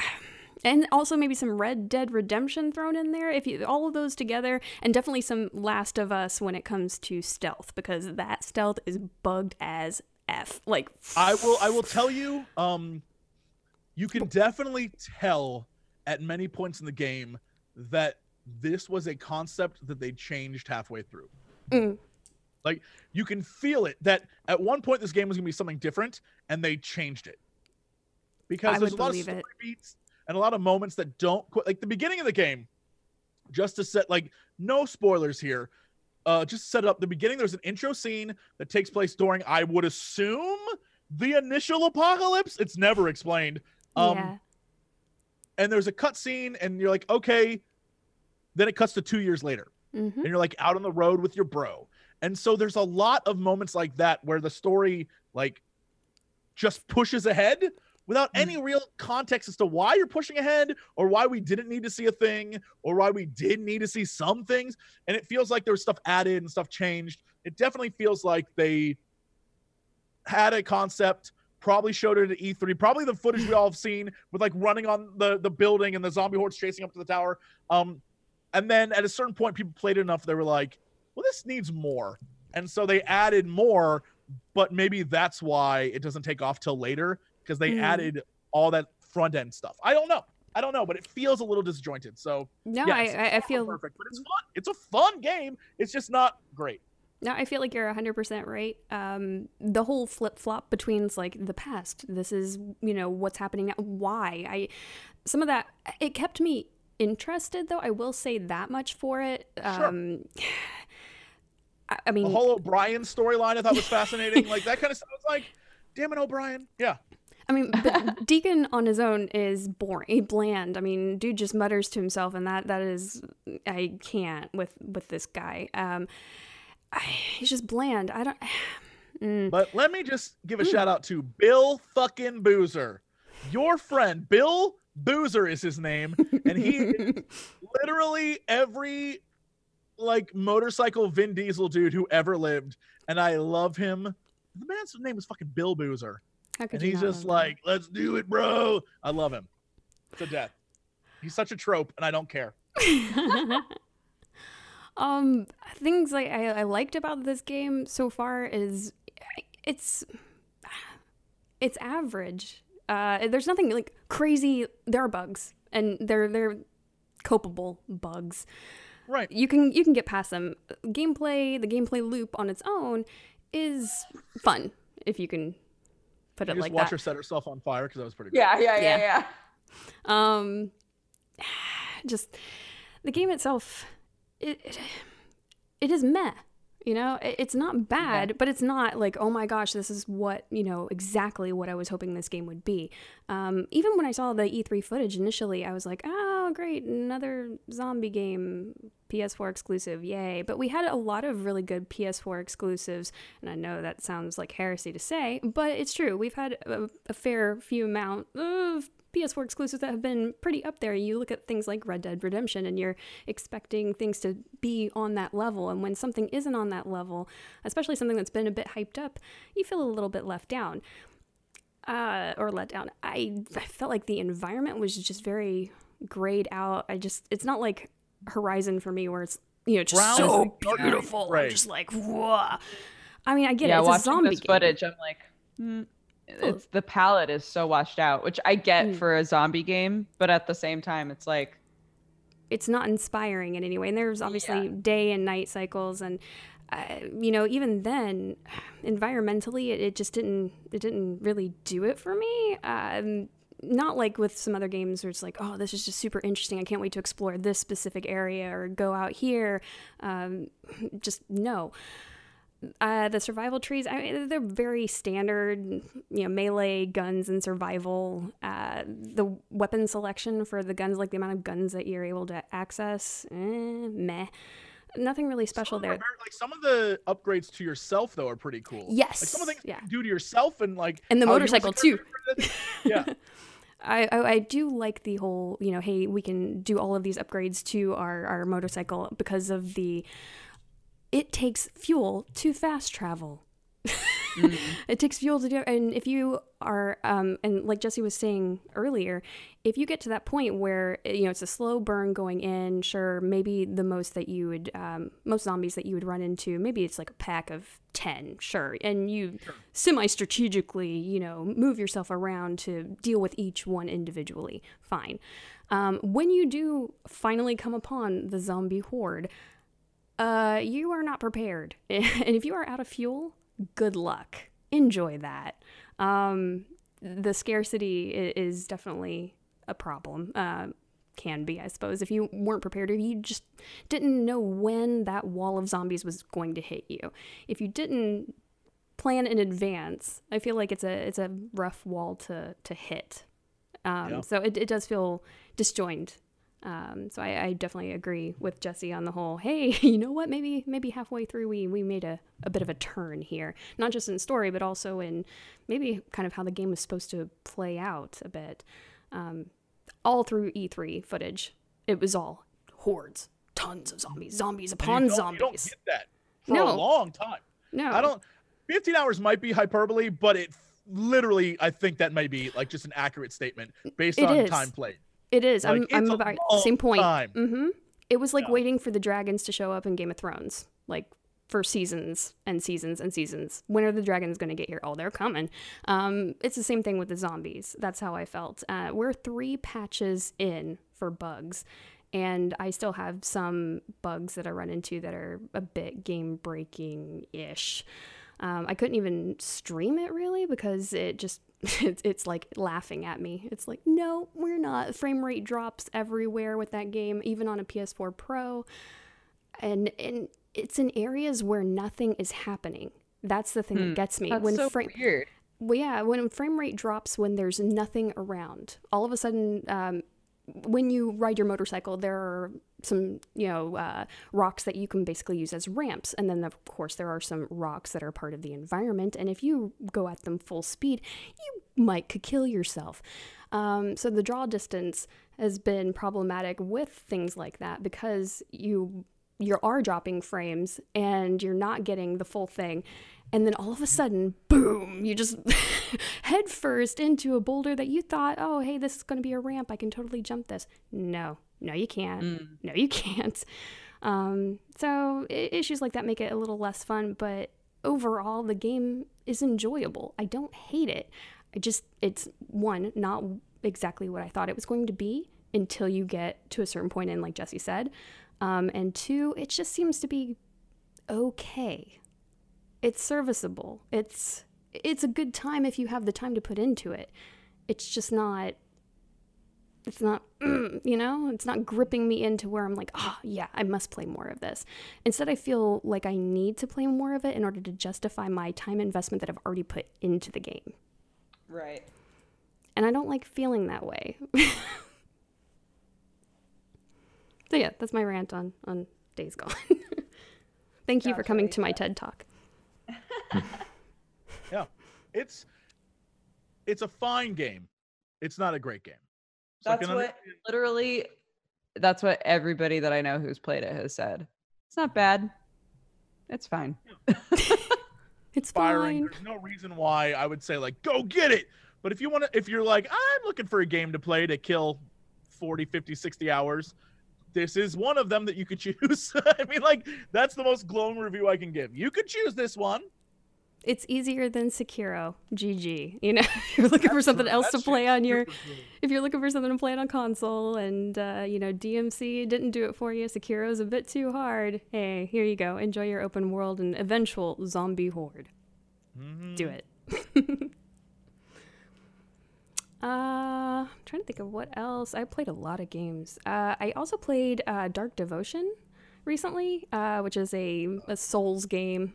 and also maybe some Red Dead Redemption thrown in there. If you all of those together, and definitely some Last of Us when it comes to stealth, because that stealth is bugged as f. Like I will. I will tell you. Um, you can definitely tell at many points in the game that this was a concept that they changed halfway through. Mm. Like you can feel it that at one point this game was gonna be something different, and they changed it because I there's a lot of story it. beats and a lot of moments that don't quite like the beginning of the game. Just to set like no spoilers here. Uh, just set it up. The beginning, there's an intro scene that takes place during, I would assume, the initial apocalypse. It's never explained. Um, yeah. and there's a cut scene, and you're like, okay. Then it cuts to two years later hmm and you're like out on the road with your bro. And so there's a lot of moments like that where the story like just pushes ahead without any real context as to why you're pushing ahead or why we didn't need to see a thing or why we did need to see some things. And it feels like there was stuff added and stuff changed. It definitely feels like they had a concept, probably showed it at E3, probably the footage we all have seen with like running on the the building and the zombie hordes chasing up to the tower. Um, and then at a certain point, people played it enough. They were like, well, this needs more. And so they added more, but maybe that's why it doesn't take off till later because they Hmm. added all that front end stuff. I don't know. I don't know, but it feels a little disjointed. So No, I, I, I feel perfect, but it's fun. It's a fun game. It's just not great. No, I feel like you're 100% right. Um, the whole flip flop between like the past, this is, you know, what's happening now, why. I some of that it kept me interested though. I will say that much for it. Sure. Um I, I The mean, whole O'Brian storyline I thought was fascinating. like that kind of stuff. I was like, damn it, O'Brian. Yeah. I mean, but Deacon on his own is boring, bland. I mean, dude just mutters to himself, and that that is, I can't with with this guy. Um, I, he's just bland. I don't. Mm. But let me just give a shout out to Bill fucking Boozer. Your friend, Bill Boozer is his name. And he literally every like motorcycle Vin Diesel dude who ever lived. And I love him. The man's name is fucking Bill Boozer. And he's just that? like, "Let's do it, bro." I love him to death. He's such a trope, and I don't care. um things like I, I liked about this game so far is it's it's average uh there's nothing like crazy there are bugs and they're they're copable bugs Right. you can you can get past them gameplay the gameplay loop on its own is fun if you can put You it just like watch that her set herself on fire because that was pretty. Cool. Yeah, yeah, yeah, Yeah. yeah. um just the game itself it it, it is meh you know it's not bad but it's not like oh my gosh this is what you know exactly what i was hoping this game would be. Um, even when i saw the e3 footage initially i was like oh great another zombie game ps4 exclusive yay. But we had a lot of really good ps4 exclusives and i know that sounds like heresy to say but it's true. We've had a, a fair few amount of PS4 exclusives that have been pretty up there. You look at things like Red Dead Redemption and you're expecting things to be on that level. And when something isn't on that level, especially something that's been a bit hyped up, you feel a little bit left down. Uh, or let down. I, I felt like the environment was just very grayed out. I just, it's not like Horizon for me where it's, you know, just Brown so beautiful. gray. I'm just like, whoa. I mean, I get yeah, it. It's a watching zombie this game. footage, I'm like, hmm, it's the palette is so washed out, which I get Mm. for a zombie game, but at the same time, it's like, it's not inspiring in any way. And there's obviously day and night cycles, and uh, you know, even then, environmentally, it, it just didn't it didn't really do it for me. Um, not like with some other games where it's like, oh, this is just super interesting. I can't wait to explore this specific area or go out here. Um, just no. Uh, the survival trees, I mean, they're very standard, you know, melee guns and survival. Uh, the weapon selection for the guns, like the amount of guns that you're able to access, eh, meh. Nothing really special Some of them there. are like some of the upgrades to yourself though are pretty cool. Yes, Like some of the things yeah. you can do to yourself and like And the how you as a motorcycle, too. Yeah. I, I, I do like the whole, you know, hey, we can do all of these upgrades to our, our motorcycle because of the. It takes fuel to fast travel. it takes fuel to do and if you are um and like jesse was saying earlier if you get to that point where you know it's a slow burn going in sure maybe the most that you would um, most zombies that you would run into maybe it's like a pack of 10 sure and you semi strategically you know move yourself around to deal with each one individually fine. Um, when you do finally come upon the zombie horde uh, you are not prepared. and if you are out of fuel, good luck. Enjoy that. Um, the scarcity is definitely a problem. Uh, can be, I suppose, if you weren't prepared if you just didn't know when that wall of zombies was going to hit you. If you didn't plan in advance, I feel like it's a it's a rough wall to to hit. Um, Yeah. So it, it does feel disjoined um, so I, I definitely agree with Jesse on the whole. Hey, you know what? Maybe maybe halfway through we we made a, a bit of a turn here, not just in story, but also in maybe kind of how the game was supposed to play out a bit. Um, all through E3 footage, it was all hordes, tons of zombies, zombies upon don't- You zombies. don't get that for No. a long time. no, I don't. 15 hours might be hyperbole, but it literally, I think that may be like just an accurate statement based It on is. time played. It is. Like, I'm, I'm about same point. time. hmm It was like Yeah. waiting for the dragons to show up in Game of Thrones, like for seasons and seasons and seasons. When are the dragons going to get here? Oh, they're coming. Um, it's the same thing with the zombies. That's how I felt. Uh, we're three patches in for bugs. And I still have some bugs that I run into that are a bit game breaking ish. Um, I couldn't even stream it really because it just it's, it's like laughing at me. It's like, no, we're not. Frame rate drops everywhere with that game, even on a PS4 Pro. And and it's in areas where nothing is happening. That's the thing that gets me. that's when so frame weird. well, yeah, when frame rate drops when there's nothing around, all of a sudden, um, when you ride your motorcycle, there are some, you know, uh, rocks that you can basically use as ramps. And then, of course, there are some rocks that are part of the environment. And if you go at them full speed, you might could kill yourself. Um, so the draw distance has been problematic with things like that because you you are dropping frames and you're not getting the full thing and then all of a sudden, boom, you just head first into a boulder that you thought, oh, hey, this is going to be a ramp. I can totally jump this. No, no, you can't. Mm. No, you can't. Um, so i- issues like that make it a little less fun, but overall, the game is enjoyable. I don't hate it. I just, it's one, not exactly what I thought it was going to be until you get to a certain point, and like Jesse said. Um, and two, it just seems to be okay. It's serviceable. It's it's a good time if you have the time to put into it. It's just not it's not you know, it's not gripping me into where I'm like, "Oh, yeah, I must play more of this." Instead, I feel like I need to play more of it in order to justify my time investment that I've already put into the game. Right. And I don't like feeling that way. so yeah, that's my rant on on Days Gone. Thank you for coming to my. TED Talk. Yeah, it's it's a fine game. It's not a great game. So That's can what understand- literally that's what everybody that I know who's played it has said. It's not bad. It's fine. It's firing. fine. There's no reason why I would say like go get it. But if you want to if you're like I'm looking for a game to play to kill 40, 50, 60 hours, this is one of them that you could choose. I mean like that's the most glowing review I can give. You could choose this one. It's easier than Sekiro. GG. You know, if you're looking for something true. else That to play on your if you're looking for something to play on console and uh, you know DMC didn't do it for you, Sekiro's a bit too hard. Hey, here you go. Enjoy your open world and eventual zombie horde. Mhm. Do it. uh, I'm trying to think of what else. I played a lot of games. Uh, I also played uh, Dark Devotion recently, uh, which is a, a Souls game.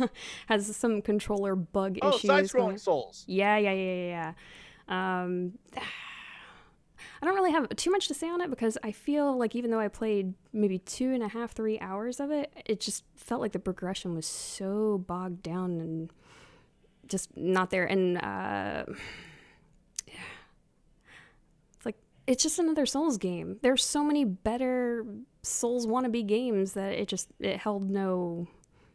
Has some controller bug Oh, issues. side-scrolling souls. yeah, yeah, yeah, yeah, yeah. Um, I don't really have too much to say on it because I feel like even though I played maybe two and a half, three hours of it, it just felt like the progression was so bogged down and just not there. And uh, it's just another Souls game. There's so many better Souls wannabe games that it just it held no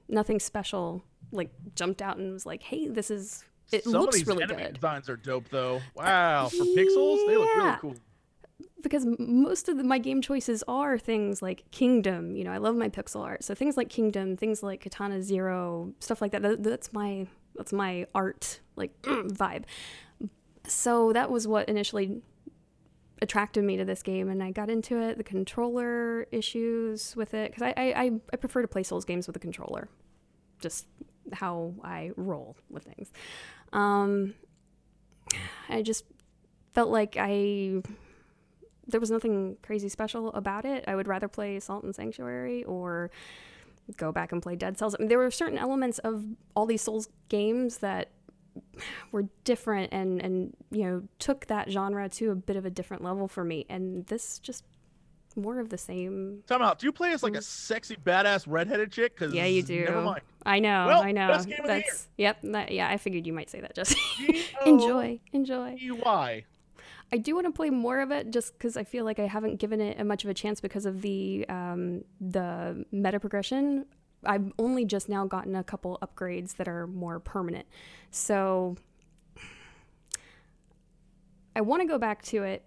nothing special. Like jumped out and was like, "Hey, this is it Some of looks these really good." designs are dope though. Uh, wow, for pixels, they look really cool. because most of the, my game choices are things like Kingdom. You know, I love my pixel art, so things like Kingdom, things like Katana Zero, stuff like that. that that's my that's my art like vibe. So that was what initially attracted me to this game, and I got into it. The controller issues with it, because I, I I prefer to play Souls games with a controller, just how I roll with things. Um, I just felt like I there was nothing crazy special about it. I would rather play Salt and Sanctuary or go back and play Dead Cells. I mean, there were certain elements of all these Souls games that were different and and you know took that genre to a bit of a different level for me. And this just more of the same. Time out. Do you play as like a sexy badass redheaded chick? Cause Mm. Yeah, you do. Never mind. I know, Well, I know. best game of the year. That's yep. That, yeah, I figured you might say that. Just enjoy, enjoy. I do want to play more of it just because I feel like I haven't given it much of a chance because of the um, the meta progression. I've only just now gotten a couple upgrades that are more permanent, so I want to go back to it,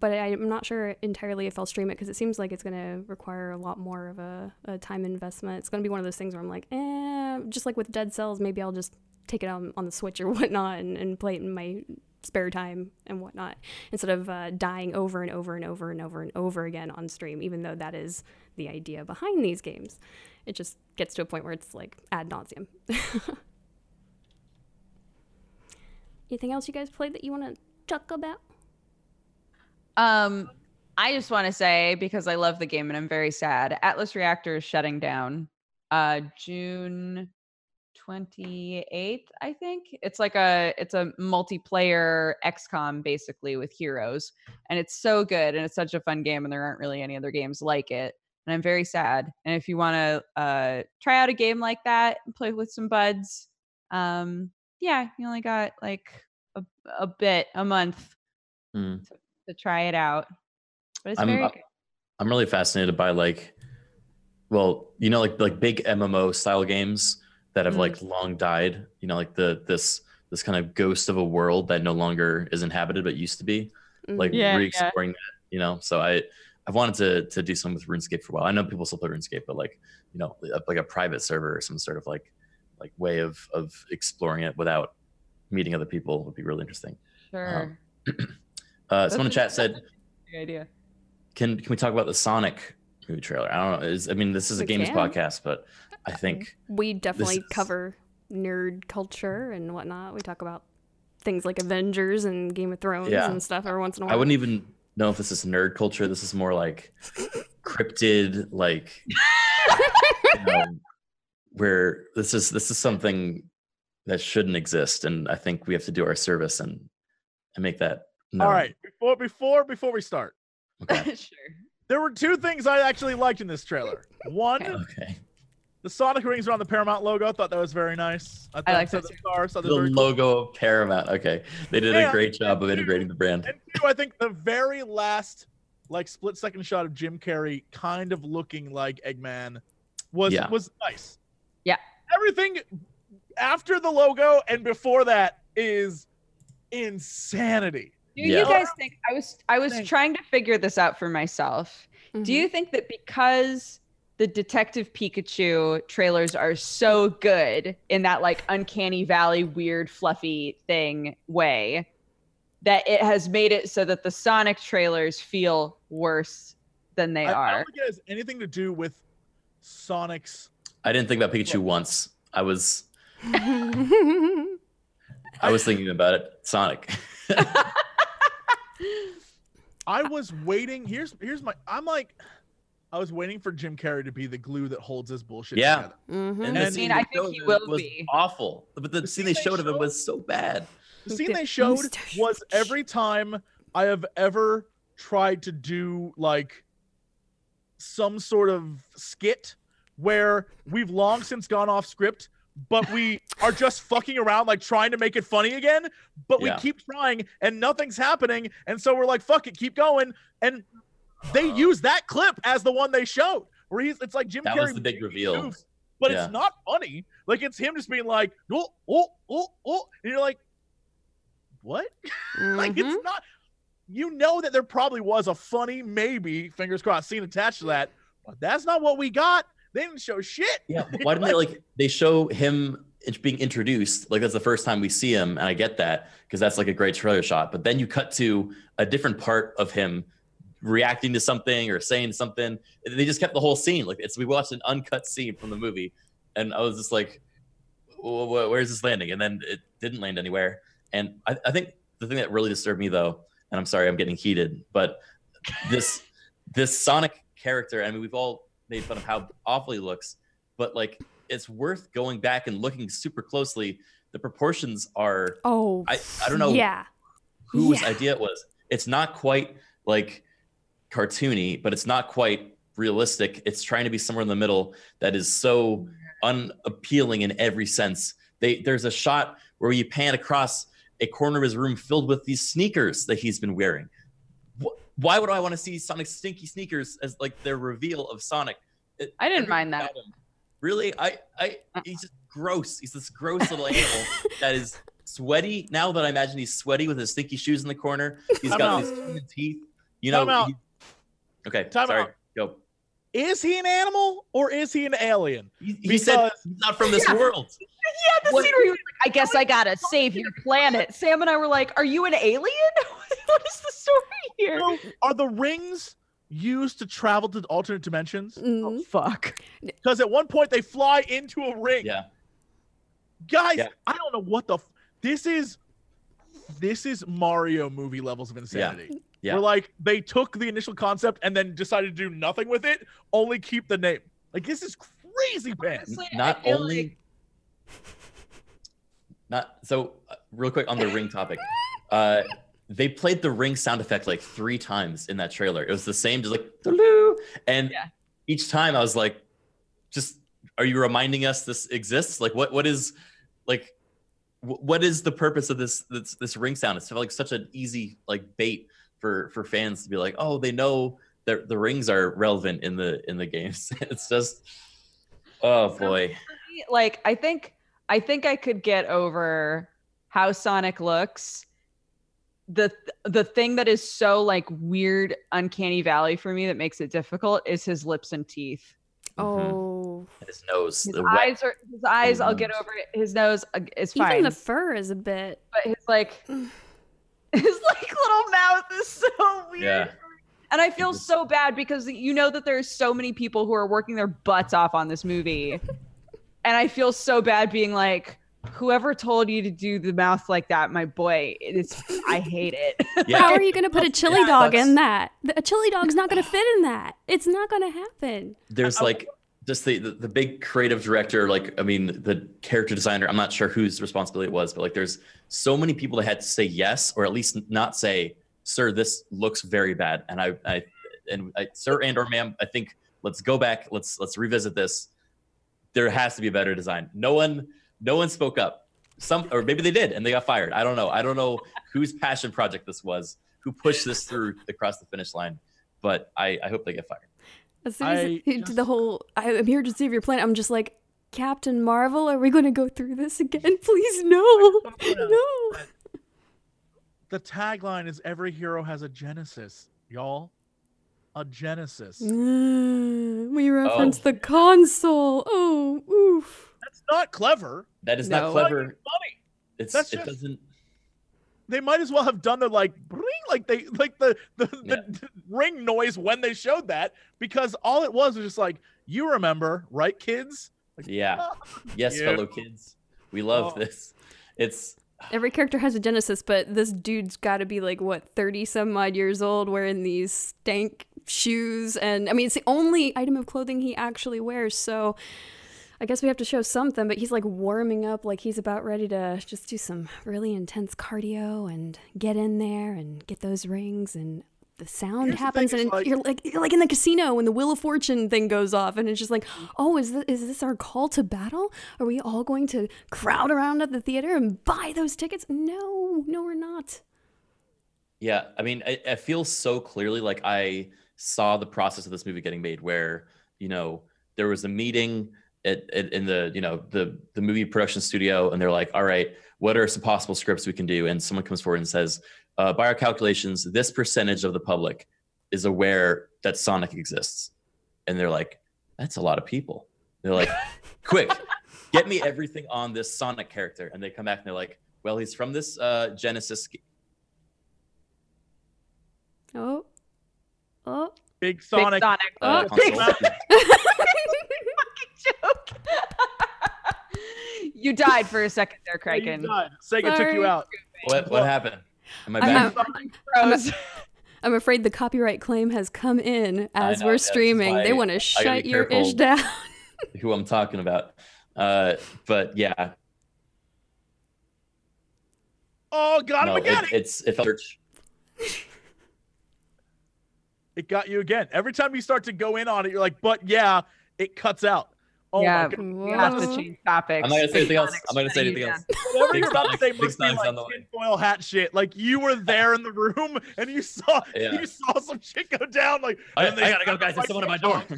but I'm not sure entirely if I'll stream it because it seems like it's going to require a lot more of a, a time investment. It's going to be one of those things where I'm like, eh, just like with Dead Cells, maybe I'll just take it on, on the Switch or whatnot and, and play it in my spare time and whatnot instead of uh, dying over and over and over and over and over again on stream, even though that is the idea behind these games. It just gets to a point where it's like ad nauseum. Anything else you guys played that you want to talk about? Um, I just want to say because I love the game and I'm very sad. Atlas Reactor is shutting down. Uh, June 28th, I think. It's like a it's a multiplayer XCOM basically with heroes, and it's so good and it's such a fun game, and there aren't really any other games like it. And I'm very sad. And if you want to uh, try out a game like that, and play with some buds, um, yeah, you only got like a, a bit a month Hmm. to try it out. But it's I'm very uh, good. I'm really fascinated by like, well, you know, like like big MMO style games that have Mm. like long died. You know, like the this this kind of ghost of a world that no longer is inhabited but used to be. Like Mhm. Yeah, yeah. re-exploring that. You know, so I I've wanted to to do something with RuneScape for a while. I know people still play RuneScape, but like you know, like a private server or some sort of like like way of of exploring it without meeting other people would be really interesting. Sure. Uh, someone in chat said, that's Good idea. "Can can we talk about the Sonic movie trailer?" I don't know. Is I mean, this is a We games can. podcast, but I think we definitely is- cover nerd culture and whatnot. We talk about things like Avengers and Game of Thrones Yeah. and stuff every once in a while. I wouldn't even know if this is nerd culture. This is more like cryptid, like you know, um, where this is this is something that shouldn't exist, and I think we have to do our service and and make that. Known. All right, before before before we start, Okay. sure. there were two things I actually liked in this trailer. One, Okay. Okay. the Sonic rings around the Paramount logo. I thought that was very nice. I, thought like so that the too. stars. thought The was very cool. logo of Paramount. Okay, they did Yeah, a great job of integrating the brand. And two, I think the very last like split second shot of Jim Carrey kind of looking like Eggman was Yeah. was nice. Yeah. Everything after the logo and before that is insanity. Do Yeah. you guys think I was I was Thanks. trying to figure this out for myself. Mhm. Do you think that because the Detective Pikachu trailers are so good in that like uncanny valley weird fluffy thing way that it has made it so that the Sonic trailers feel worse than they I, I are? don't think it has anything to do with Sonic's. I didn't think about Pikachu once. I was. I was thinking about it. Sonic. I was waiting. Here's here's my. I'm like, I was waiting for Jim Carrey to be the glue that holds this bullshit Yeah. together. Mhm. And the And- scene I mean, I they think he will was be. awful. But the, The scene scene they they showed of it showed- was so bad. The scene they showed was every time I have ever tried to do like some sort of skit where we've long since gone off script, but we are just fucking around, like trying to make it funny again. But we keep trying and nothing's happening. And so we're like, fuck it, keep going. And they use that clip as the one they showed where he's, it's like Jim That Carrey. was the big reveal. goofs, but Yeah. it's not funny. Like it's him just being like, oh, oh, oh, oh. And you're like, what? like Mhm. it's not you know that there probably was a funny maybe fingers crossed scene attached to that but that's not what we got they didn't show shit Yeah. Why didn't they like they show him int- being introduced? Like that's the first time we see him, and I get that because that's like a great trailer shot. But then you cut to a different part of him reacting to something or saying something. They just kept the whole scene. Like it's we watched an uncut scene from the movie, and I was just like, "Wh- wh- "Where's this landing?" And then it didn't land anywhere. And I, I think the thing that really disturbed me though, and I'm sorry I'm getting heated, but this this Sonic character. I mean, we've all made fun of how awful he looks, but like it's worth going back and looking super closely. The proportions are Oh, I, I don't know Yeah. whose Yeah. idea it was. It's not quite like cartoony, but it's not quite realistic. It's trying to be somewhere in the middle that is so unappealing in every sense. They there's a shot where you pan across a corner of his room filled with these sneakers that he's been wearing. Wh- Why would I want to see Sonic's stinky sneakers as like their reveal of Sonic? It- I didn't mind that. him- Really, I, I, he's just gross. He's this gross little animal that is sweaty. Now that I imagine he's sweaty with his stinky shoes in the corner, he's Time got out. these teeth. You know. Time out. he- okay, Time sorry. out. Go. is he an animal or is he an alien He, he said he's not from this Yeah. world. Yeah, the What- scene where he was like, I guess I gotta save your planet. Sam and I were like, Are you an alien? what is the story here? So, are the rings used to travel to alternate dimensions Mm. fuck. because at one point they fly into a ring Yeah. guys Yeah. i don't know what the f- this is this is mario movie levels of insanity Yeah. Where like they took the initial concept and then decided to do nothing with it only keep the name like this is crazy pants Not only. like- Not so. Uh, real quick on the ring topic. Uh, they played the ring sound effect like three times in that trailer. It was the same, just like "Doo-doo," and Yeah. each time I was like, "Just are you reminding us this exists? Like, what what is like, what is the purpose of this this, this ring sound? It's like such an easy like bait for for fans to be like, oh, they know that the rings are relevant in the in the games. it's just, oh boy, like I think I think I could get over how Sonic looks. The the thing that is so like weird uncanny valley for me that makes it difficult is his lips and teeth. Mhm. Oh, And his nose. His the wet- eyes are his eyes. I'll get over it. His nose uh, is fine, even the fur is a bit. but his like his like little mouth is so weird. Yeah. And I feel so bad because you know that there's so many people who are working their butts off on this movie. and I feel so bad being like, whoever told you to do the mouth like that, my boy, it's I hate it. Yeah. How are you going to put a chili Yeah, dog that's- in that? A chili dog's not going to fit in that. It's not going to happen. there's like just the, the the big creative director like i mean the character designer i'm not sure whose responsibility it was but like there's so many people that had to say yes or at least not say sir this looks very bad and i i and I, sir and or ma'am i think let's go back let's let's revisit this. There has to be a better design. No one no one spoke up. Some or maybe they did and they got fired. I don't know. I don't know whose passion project this was who pushed this through across the finish line but i i hope they get fired As soon as I he did the whole, I am here to save your planet. I'm just like, Captain Marvel, are we going to go through this again? Please, no, no. The tagline is every hero has a genesis, y'all. A genesis. We reference Oh. the console. Oh, oof. That's not clever. that is No. not Not clever funny. it's That's it just- doesn't They might as well have done the like bring like they like the the, the ring noise when they showed that because all it was was just like you remember right kids like Yeah. Ah. Yes, Yeah. fellow kids. We love Oh. this. It's Every character has a genesis, but this dude's got to be like, what, 30 some odd years old wearing these stank shoes. And I mean, it's the only item of clothing he actually wears. So I guess we have to show something, but he's like warming up like he's about ready to just do some really intense cardio and get in there and get those rings and the sound Here's the happens thing, and like- you're like you're like in the casino when the wheel of fortune thing goes off and it's just like mm. oh is this, is this our call to battle? Are we all going to crowd around at the theater and buy those tickets? No no we're not. Yeah, I mean, I, I feel so clearly like I saw the process of this movie getting made where, you know, there was a meeting at, at in the, you know, the the movie production studio and they're like, all right, what are some possible scripts we can do? And someone comes forward and says, uh, by our calculations, this percentage of the public is aware that Sonic exists. And they're like, that's a lot of people. They're like, quick, get me everything on this Sonic character. And they come back and they're like, well, he's from this uh, Genesis. g- oh oh big Big sonic Sonic. Uh, Oh. Big console. joke. You died for a second there, Yeah, Criken. died. Sega took you out What what happened? Am I I'm back? not- Froze. i'm afraid the copyright claim has come in as know, we're yeah, streaming they want to shut your ish down Who I'm talking about? Uh, but yeah, oh got no, him again it, it's it felt it got you again every time you start to go in on it you're like but yeah it cuts out oh Yeah. my god We have to change topics. I'm not gonna say anything else. I'm not gonna say anything you else. whatever Big you're about to say must be like on the way. tinfoil hat shit like you were there in the room and you saw Yeah. you saw some shit go down like I, I and they- gotta go, guys. There's someone at my door.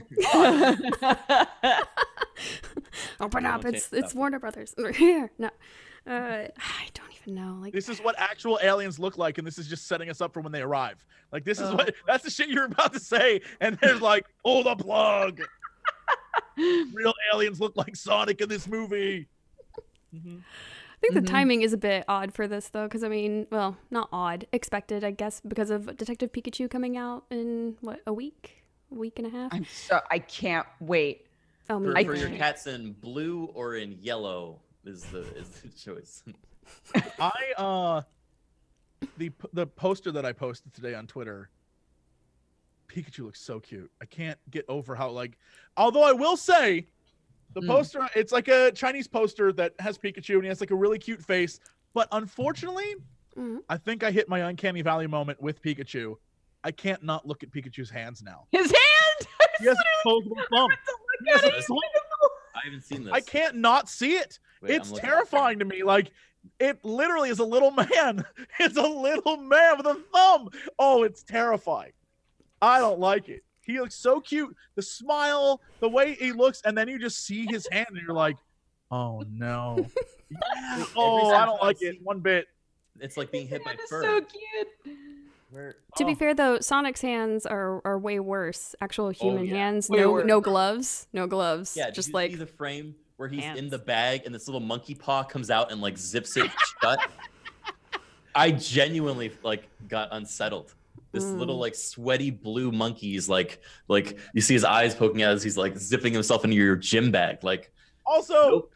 open up Okay, it's it's stop. warner brothers we're here no uh, i don't even know like This is what actual aliens look like, and this is just setting us up for when they arrive. Like this is Oh. what that's the shit you're about to say, and there's like, pull the plug. Real aliens look like Sonic in this movie. Mhm. I think Mhm. the timing is a bit odd for this though, because I mean, well, not odd, expected, I guess, because of Detective Pikachu coming out in what a week, a week and a half. I'm so I can't wait. Oh, For, I for your cats in blue or in yellow is the is the choice. I uh, the the poster that I posted today on Twitter. Pikachu looks so cute. I can't get over how like. Although I will say, the Mm. poster it's like a Chinese poster that has Pikachu and he has like a really cute face. But unfortunately, Mhm. I think I hit my uncanny valley moment with Pikachu. I can't not look at Pikachu's hands now. His hand. He has a thumb. He has a thumb. I haven't seen this. I can't not see it. Wait, it's terrifying to me. Like it literally is a little man. It's a little man with a thumb. Oh, it's terrifying. I don't like it. He looks so cute. The smile, the way he looks, and then you just see his hand, and you're like, Oh no. Every oh, I don't like it one bit. It's like being hit by That is fur. so cute. Where- To be Oh. fair though, Sonic's hands are, are way worse. Actual oh, human yeah. hands, Way no worse. no gloves, no gloves. Yeah, just like see the frame where he's in the bag and this little monkey paw comes out and like zips it shut. I genuinely like got unsettled. This little Mm. like sweaty blue monkey is like like you see his eyes poking out as he's like zipping himself into your gym bag. Like Also, Nope.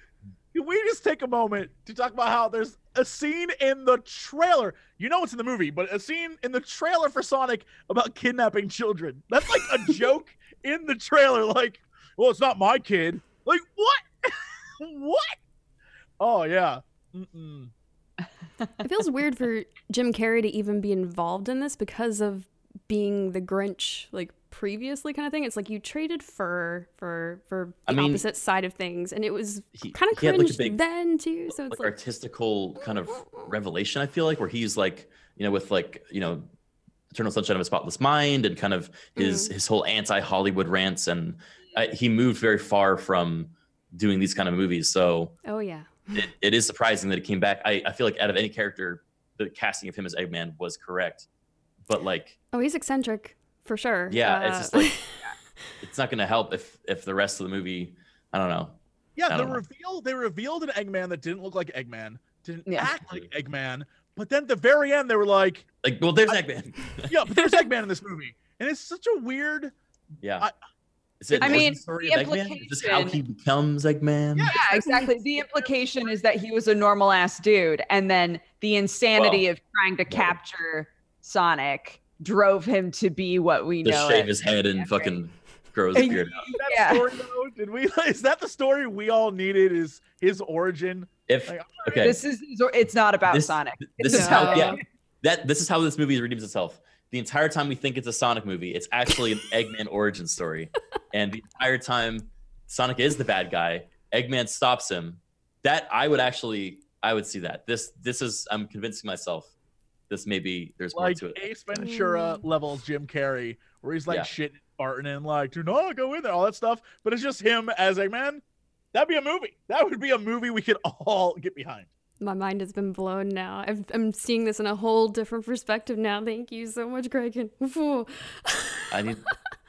can we just take a moment to talk about how there's a scene in the trailer? You know it's in the movie, but a scene in the trailer for Sonic about kidnapping children. That's like a joke in the trailer. Like, well, it's not my kid. Like, what? what? Oh yeah. Mm-mm. It feels weird for Jim Carrey to even be involved in this because of being the Grinch like previously kind of thing. It's like you traded fur for for I the mean, opposite side of things, and it was kind of had, like, cringe big, then too. So it's like, like artistical kind of revelation. I feel like where he's like you know with like you know Eternal Sunshine of a Spotless Mind and kind of his Mm. his whole anti Hollywood rants and uh, he moved very far from doing these kind of movies. So oh yeah, it, it is surprising that it came back. I, I feel like out of any character, the casting of him as Eggman was correct. But like, oh he's eccentric for sure. Yeah, it's Uh, just like- it's not going to help if if the rest of the movie, I don't know. Yeah, the don't know. reveal they revealed an Eggman that didn't look like Eggman, didn't Yeah. act like Eggman, but then at the very end they were like, Like, well, there's Eggman. yeah, but there's Eggman in this movie, and it's such a weird. yeah. I- is it I mean, origin story the of Eggman? Is this how he becomes Eggman? Yeah, Yeah, exactly. The implication is that he was a normal ass dude, and then the insanity of trying to no. capture Sonic drove him to be what we Just know. shave his head and Yeah, fucking grow his beard out. That Yeah. story though, did we? Is that the story we all needed? Is his origin? If Like, okay, This is it's not about This- Sonic. this It's is how yeah that this is how this movie redeems itself the entire time we think it's a sonic movie it's actually an eggman origin story and the entire time sonic is the bad guy eggman stops him that i would actually i would see that this this is i'm convincing myself this maybe there's more Like to it Ace Ventura Mm. levels Jim Carrey, where he's like Yeah. shit farting and like, do not go in there, all that stuff. But it's just him as Eggman. That'd be a movie. That would be a movie we could all get behind. My mind has been blown now. I've, I'm seeing this in a whole different perspective now. Thank you so much, Greg. Whew. i need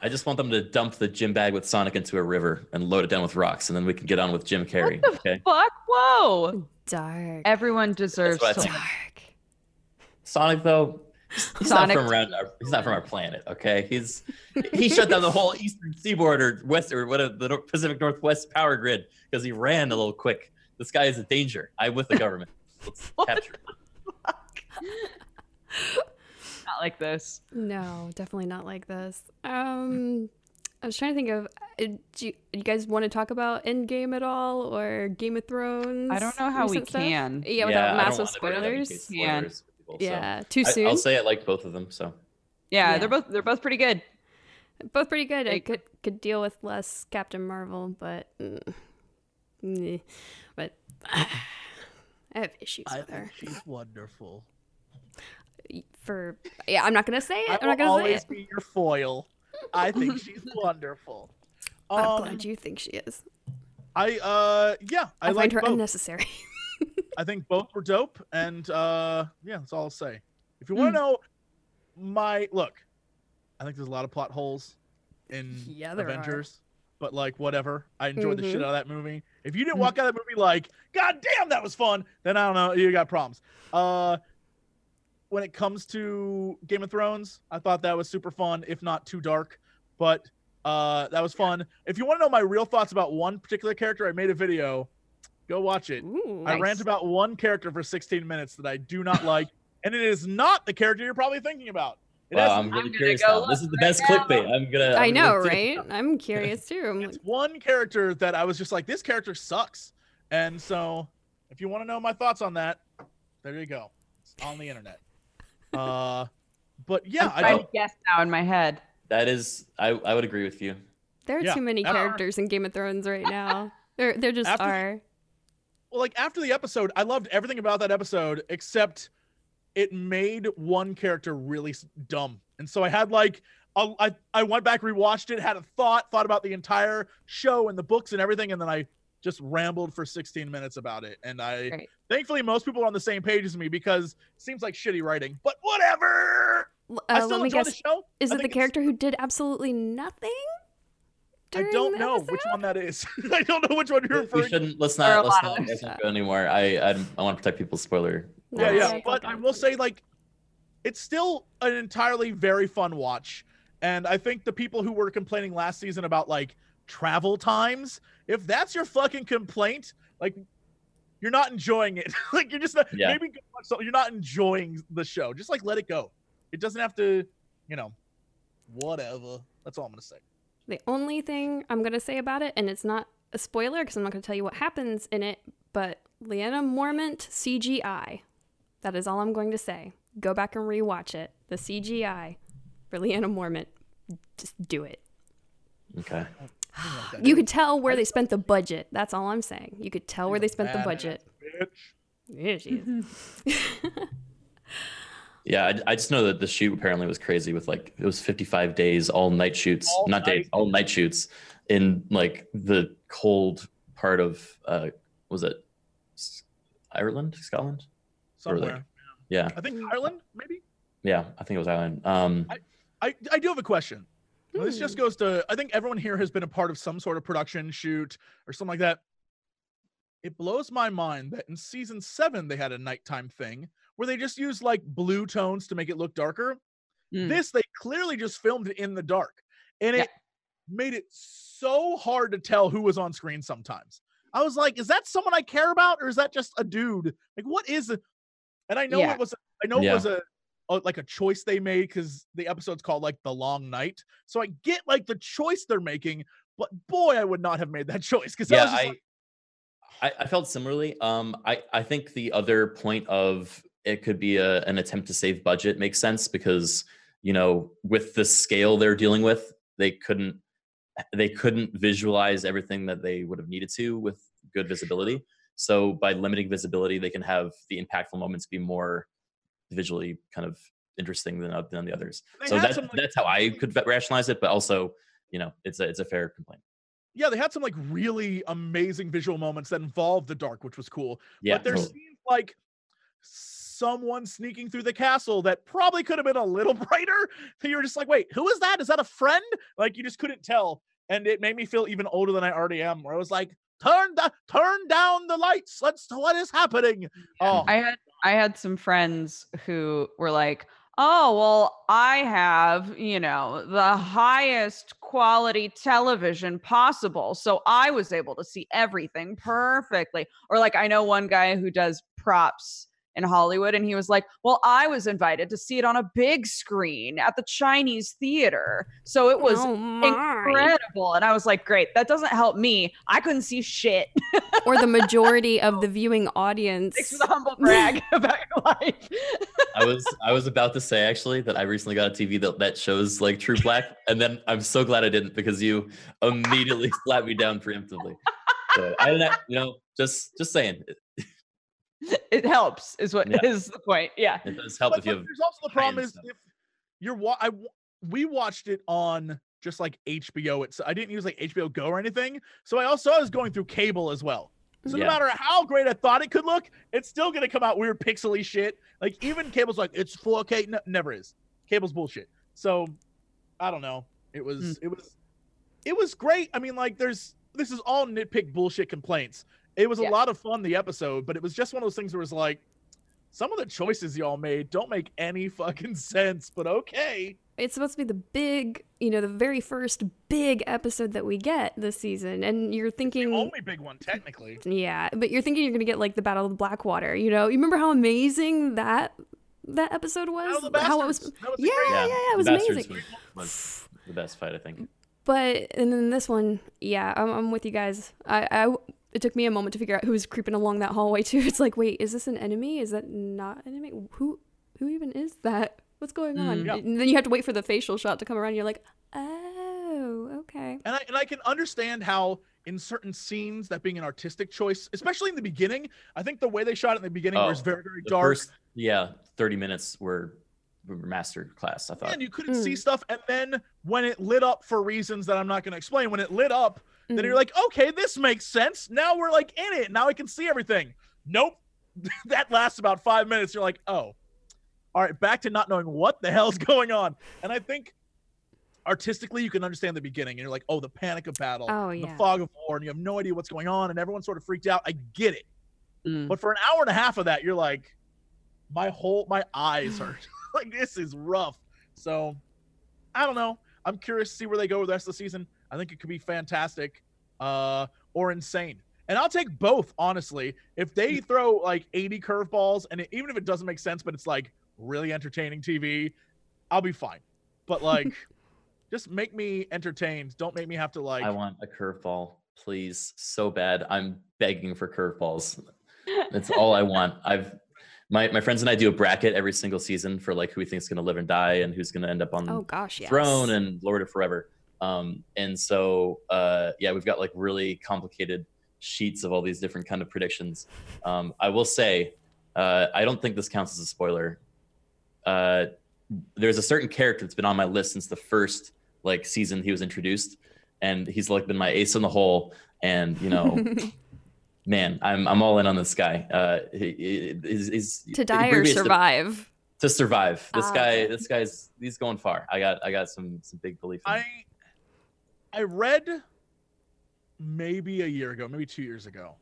i just want them to dump the gym bag with sonic into a river and load it down with rocks and then we can get on with jim carrey What the okay Fuck! Whoa! Dark. Everyone deserves what to. think. Dark. Sonic though, he's Sonic- not from around. Our, he's not from our planet. Okay, he's he shut down the whole eastern seaboard or west or whatever the Pacific Northwest power grid because he ran a little quick. This guy is a danger. I'm with the government. Let's capture. him. Not like this. No, definitely not like this. Um, I was trying to think of. uh, Do you, you guys want to talk about Endgame at all or Game of Thrones? I don't know how we recent stuff? can. Yeah, without don't massive wanna go spoilers. case Yeah. spoilers for people, so. Yeah, too soon. I'll say I like both of them. So Yeah, Yeah. they're both they're both pretty good. Both pretty good. I could could deal with less Captain Marvel, but mm, but I have issues with her. she's wonderful. For yeah, I'm not gonna say it. I'm will not gonna say always it. be your foil. I think she's wonderful. I'm Um, glad you think she is. I uh yeah, I, I, like find her both. unnecessary. I think both were dope, and uh yeah, that's all I'll say. If you want to know my look, I think there's a lot of plot holes in Yeah, there are. But like whatever. I enjoyed the shit Mhm. out of that movie. If you didn't Mm. walk out of that movie like, God damn, that was fun, then I don't know, you got problems. Uh when it comes to Game of Thrones, I thought that was super fun, if not too dark, but uh that was fun. If you want to know my real thoughts about one particular character, I made a video. Go watch it. Ooh. I rant about one character for 16 minutes that I do not like, and it is not the character you're probably thinking about. It wow, I'm really gonna curious go now. This is look the best right now. clickbait. I'm gonna. I I'm know, gonna- right? I'm curious too. I'm it's like, one character that I was just like, this character sucks. And so, if you want to know my thoughts on that, there you go. It's on the internet. Uh, but yeah, I'm I trying don't. to guess now in my head. That is, I I would agree with you. there are yeah, too many characters in Game of Thrones right now. There, there just After- are. Well, like after the episode, I loved everything about that episode except it made one character really dumb. And so I had like a, I I went back rewatched it, had a thought, thought about the entire show and the books and everything, and then I just rambled for 16 minutes about it. And I Great. thankfully most people are on the same page as me because it seems like shitty writing, but whatever. L- I Uh, still let me guess. the show. Is I it the character who did absolutely nothing? I don't the know which one that is. I don't know which one you're We referring to. shouldn't. Let's not. Let's not, them. let's not go anywhere. I I, I want to protect people's spoiler. No, Yeah, yeah. But I will say, like, it's still an entirely very fun watch. And I think the people who were complaining last season about like travel times, if that's your fucking complaint, like you're not enjoying it. like you're just not, Yeah. maybe go watch something. You're not enjoying the show. Just like let it go. It doesn't have to, you know, whatever. That's all I'm gonna say. The only thing I'm going to say about it, and it's not a spoiler because I'm not going to tell you what happens in it, but Lyanna Mormont CGI. That is all I'm going to say. Go back and rewatch it. The CGI for Lyanna Mormont. Just do it. Okay. I don't know what that You could tell where they spent the budget. That's all I'm saying. You could tell where they spent the budget. bitch. Yeah, she is. Yeah, I, I just know that the shoot apparently was crazy with like it was 55 days, all night shoots, All not days, all night shoots in like the cold part of uh was it Ireland, Scotland? Or, like, Yeah, I think Ireland, maybe. yeah, I think it was Ireland. Um, I, I do have a question. Well, This Hmm. just goes to I think everyone here has been a part of some sort of production shoot or something like that. It blows my mind that in season seven they had a nighttime thing where they just used like blue tones to make it look darker. Mm. This they clearly just filmed it in the dark, and Yeah. it made it so hard to tell who was on screen sometimes. I was like, is that someone I care about, or is that just a dude? Like, what is it? And I know Yeah. it was, I know Yeah. it was a, a like a choice they made because the episode's called like the long night. So I get like the choice they're making, but boy, I would not have made that choice because yeah, was just I, like, I I felt similarly. Um, I I think the other point of it could be a, an attempt to save budget makes sense because you know with the scale they're dealing with, they couldn't they couldn't visualize everything that they would have needed to with good visibility. So by limiting visibility, they can have the impactful moments be more visually kind of interesting than oth- than the others. They so that's some, like- that's how I could rationalize it, but also you know it's a it's a fair complaint. yeah, they had some like really amazing visual moments that involved the dark, which was cool. Yeah, but there's totally. like someone sneaking through the castle that probably could have been a little brighter. you were just like, wait, who is that? Is that a friend? Like you just couldn't tell, and it made me feel even older than I already am. Where I was like, turn the turn down the lights. Let's. What is happening? Oh, I had I had some friends who were like, "Oh, well, I have, you know, the highest quality television possible, so I was able to see everything perfectly." Or like I know one guy who does props in Hollywood and he was like, "Well, I was invited to see it on a big screen at the Chinese theater." So it was oh incredible. And I was like, "Great. That doesn't help me. I couldn't see shit." or the majority of the viewing audience. Thanks for the humble brag about your life. I was I was about to say actually that I recently got a TV that, that shows like True Black, and then I'm so glad I didn't because you immediately slapped me down preemptively. So I didn't, you know, just just saying, it, helps is what is Yeah. the point yeah it does help but, if you have. there's also the problem is stuff. if you're wa- I we watched it on just like HBO. It's I didn't use like HBO Go or anything. So I also was going through cable as well. So no matter how great I thought it could look, it's still gonna come out weird pixely shit. Like even cable's like it's 4K. No, never is. Cable's bullshit. So I don't know. It was hmm. it was it was great. I mean, like there's this is all nitpick bullshit complaints. It was a lot of fun the episode, but it was just one of those things where it's like some of the choices y'all made don't make any fucking sense, but okay. it's supposed to be the big, you know, the very first big episode that we get this season, and you're The thinking, only big one, technically. yeah, but you're thinking you're gonna get like the Battle of Blackwater. You know, you remember how amazing that that episode was? Battle of the how it was, That was yeah, yeah, yeah, it was Bastards amazing. Was, was the best fight, I think. But and then this one, yeah, I'm, I'm with you guys. I, I it took me a moment to figure out who was creeping along that hallway too. It's like, wait, is this an enemy? Is that not an enemy? Who who even is that? What's going on? Mm. Yeah. And then you have to wait for the facial shot to come around. And you're like, oh, okay. And I and I can understand how in certain scenes that being an artistic choice, especially in the beginning, I think the way they shot it in the beginning Oh, was very very dark. first, yeah, 30 minutes were master class. I thought. and you couldn't see Mm. stuff. And then when it lit up for reasons that I'm not going to explain, when it lit up, then Mm. you're like, okay, this makes sense. Now we're like in it. Now I can see everything. Nope. that lasts about five minutes. You're like, oh, all right, back to not knowing what the hell's going on. And I think artistically, you can understand the beginning. And you're like, oh, the panic of battle, Oh, the fog of war, and you have no idea what's going on, and everyone's sort of freaked out. I get it. Mm. But for an hour and a half of that, you're like, my whole my eyes hurt. like this is rough. So I don't know. I'm curious to see where they go with the rest of the season. I think it could be fantastic, uh, or insane. And I'll take both, honestly. If they throw like 80 curveballs, and it, even if it doesn't make sense, but it's like really entertaining TV, I'll be fine. But like, just make me entertained. Don't make me have to like. I want a curveball, please, so bad. I'm begging for curveballs. That's all I want. I've my my friends and I do a bracket every single season for like who we think is going to live and die and who's going to end up on Oh gosh, yes. throne and Lord of Forever. Um, and so uh, yeah, we've got like really complicated sheets of all these different kind of predictions. Um, I will say, uh, I don't think this counts as a spoiler. Uh, there's a certain character that's been on my list since the first like season he was introduced, and he's like been my ace in the hole. And you know, man, I'm I'm all in on this guy. Uh, he, he, he's, he's to die or abbreviates to- survive. to survive. This Ah, guy, this guy's he's going far. I got I got some some big belief. In I him. I read maybe a year ago, maybe two years ago,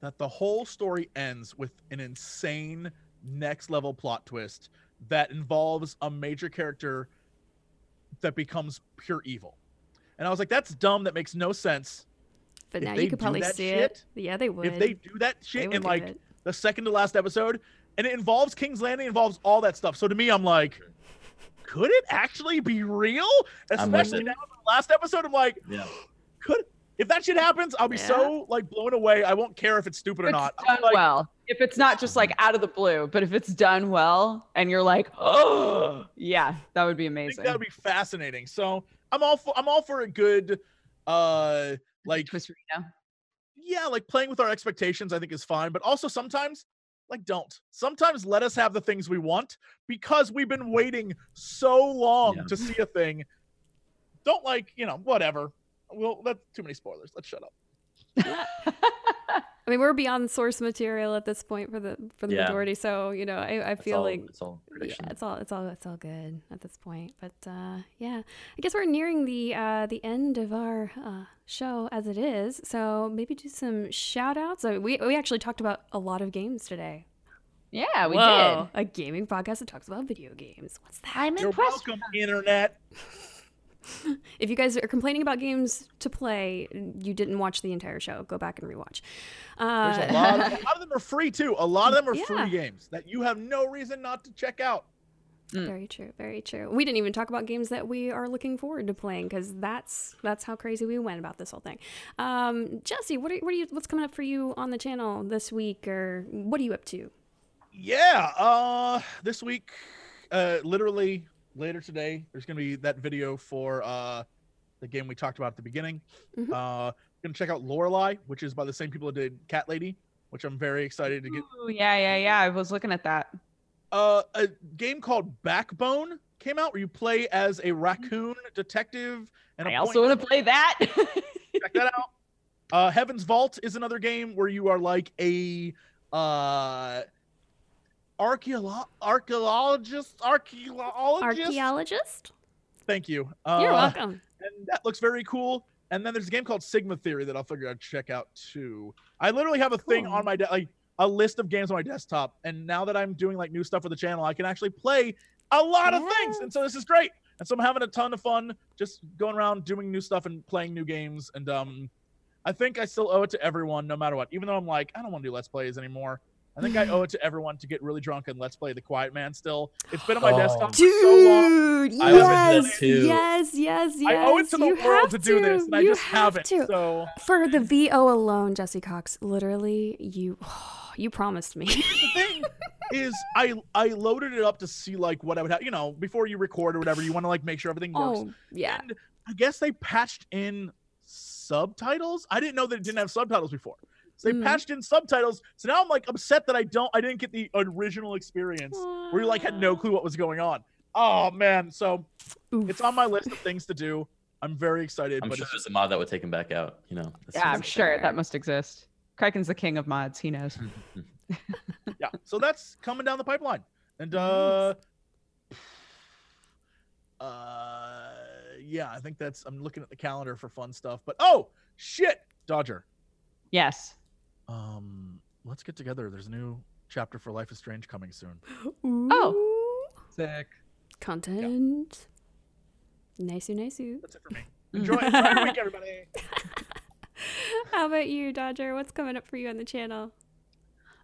that the whole story ends with an insane next level plot twist that involves a major character that becomes pure evil. And I was like, that's dumb. That makes no sense. But if now you could probably that see shit- it. Yeah, they would. If they do that shit in like it. the second to last episode, and it involves King's Landing, involves all that stuff. So to me, I'm like, could it actually be real? Especially now in the last episode, I'm like, Yeah. could if that shit happens, I'll be Yeah. so like blown away. I won't care if it's stupid or If not. it's I'll done like, well. If it's not just like out of the blue, but if it's done well and you're like, oh, yeah, that would be amazing. that would be fascinating. So I'm all for I'm all for a good uh like Twist yeah, like playing with our expectations, I think is fine. But also sometimes, like, don't. Sometimes let us have the things we want because we've been waiting so long Yeah. to see a thing. Don't like, you know, whatever. Well, that's too many spoilers. Let's shut up. I mean, we're beyond source material at this point for the for the Yeah. majority. So you know, I, I feel all, like it's all yeah, it's all it's all it's all good at this point. But uh, yeah, I guess we're nearing the uh, the end of our uh, show as it is. So maybe do some shout outs. Uh, we we actually talked about a lot of games today. yeah, we Whoa, A gaming podcast that talks about video games. What's that? I'm You're impressed. welcome, internet. If you guys are complaining about games to play, you didn't watch the entire show. Go back and rewatch. Uh, There's a lot, of, a lot of them are free too. A lot of them are Yeah. free games that you have no reason not to check out. Mm. Very true, very true. We didn't even talk about games that we are looking forward to playing because that's that's how crazy we went about this whole thing. Um, Jesse, what are what are you what's coming up for you on the channel this week, or what are you up to? Yeah, uh this week, uh literally later today, there's gonna be that video for uh the game we talked about at the beginning. Mhm. Uh gonna check out Lorelai, which is by the same people that did Cat Lady, which I'm very excited to get. Ooh, yeah, yeah, yeah. I was looking at that. Uh a game called Backbone came out where you play as a raccoon detective and I also want to play that. check that out. Uh, Heaven's Vault is another game where you are like a uh, archeolo- archaeologist. Archaeologist. Archaeologist. Thank you. Uh, You're welcome. And that looks very cool. And then there's a game called Sigma Theory that I'll figure out to check out too. I literally have a thing on my de- like a list of games on my desktop, and now that I'm doing like new stuff for the channel, I can actually play a lot of things, and so this is great. And so I'm having a ton of fun just going around doing new stuff and playing new games. And um, I think I still owe it to everyone, no matter what. Even though I'm like, I don't want to do Let's Plays anymore. I think I owe it to everyone to get really drunk and Let's Play The Quiet Man still. It's been on my Oh. desktop for so long. Dude, I was into yes, this too. yes, yes, yes. I owe it to the you world to have do this, and I You just have haven't. to. So For the VO alone, Jesse Cox, literally, you you promised me. the thing is I I loaded it up to see like what I would have, you know, before you record or whatever, you want to like make sure everything works. oh, yeah. And I guess they patched in subtitles. I didn't know that it didn't have subtitles before. So they Mhm. patched in subtitles. So now I'm like upset that I don't I didn't get the original experience where you like had no clue what was going on. Oh man, so Oof. it's on my list of things to do. I'm very excited, I'm but sure it's there's a mod that would take him back out. You know. Yeah, I'm sure sure. that must exist. Criken's the king of mods. He knows. yeah. So that's coming down the pipeline, and uh, uh, yeah, I think that's. I'm looking at the calendar for fun stuff, but oh shit, Dodger. Yes. Um, let's get together. There's a new chapter for Life is Strange coming soon. Oh. Sick. Content. Nice, nice. That's it for me. Enjoy, enjoy your week, everybody. How about you, Dodger? What's coming up for you on the channel?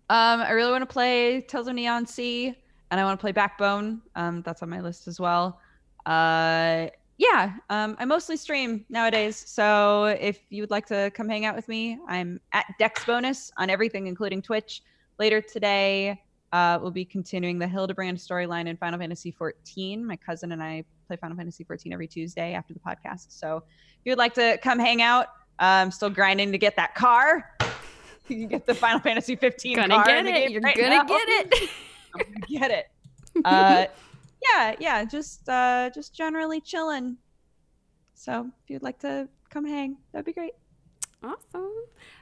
Um, I really want to play Tales of Neon Sea, and I want to play Backbone. Um, that's on my list as well. Uh, yeah. Um, I mostly stream nowadays, so if you would like to come hang out with me, I'm at Dex Bonus on everything, including Twitch. Later today, uh, we'll be continuing the Hildibrand storyline in Final Fantasy 14. My cousin and I play Final Fantasy 14 every Tuesday after the podcast. So if you'd like to come hang out, I'm still grinding to get that car. You can get the Final Fantasy 15 Gonna car get it. You're right gonna now. get it. I'm gonna get it. Uh, yeah, yeah, just uh, just generally chilling. So if you'd like to come hang, that'd be great. Awesome.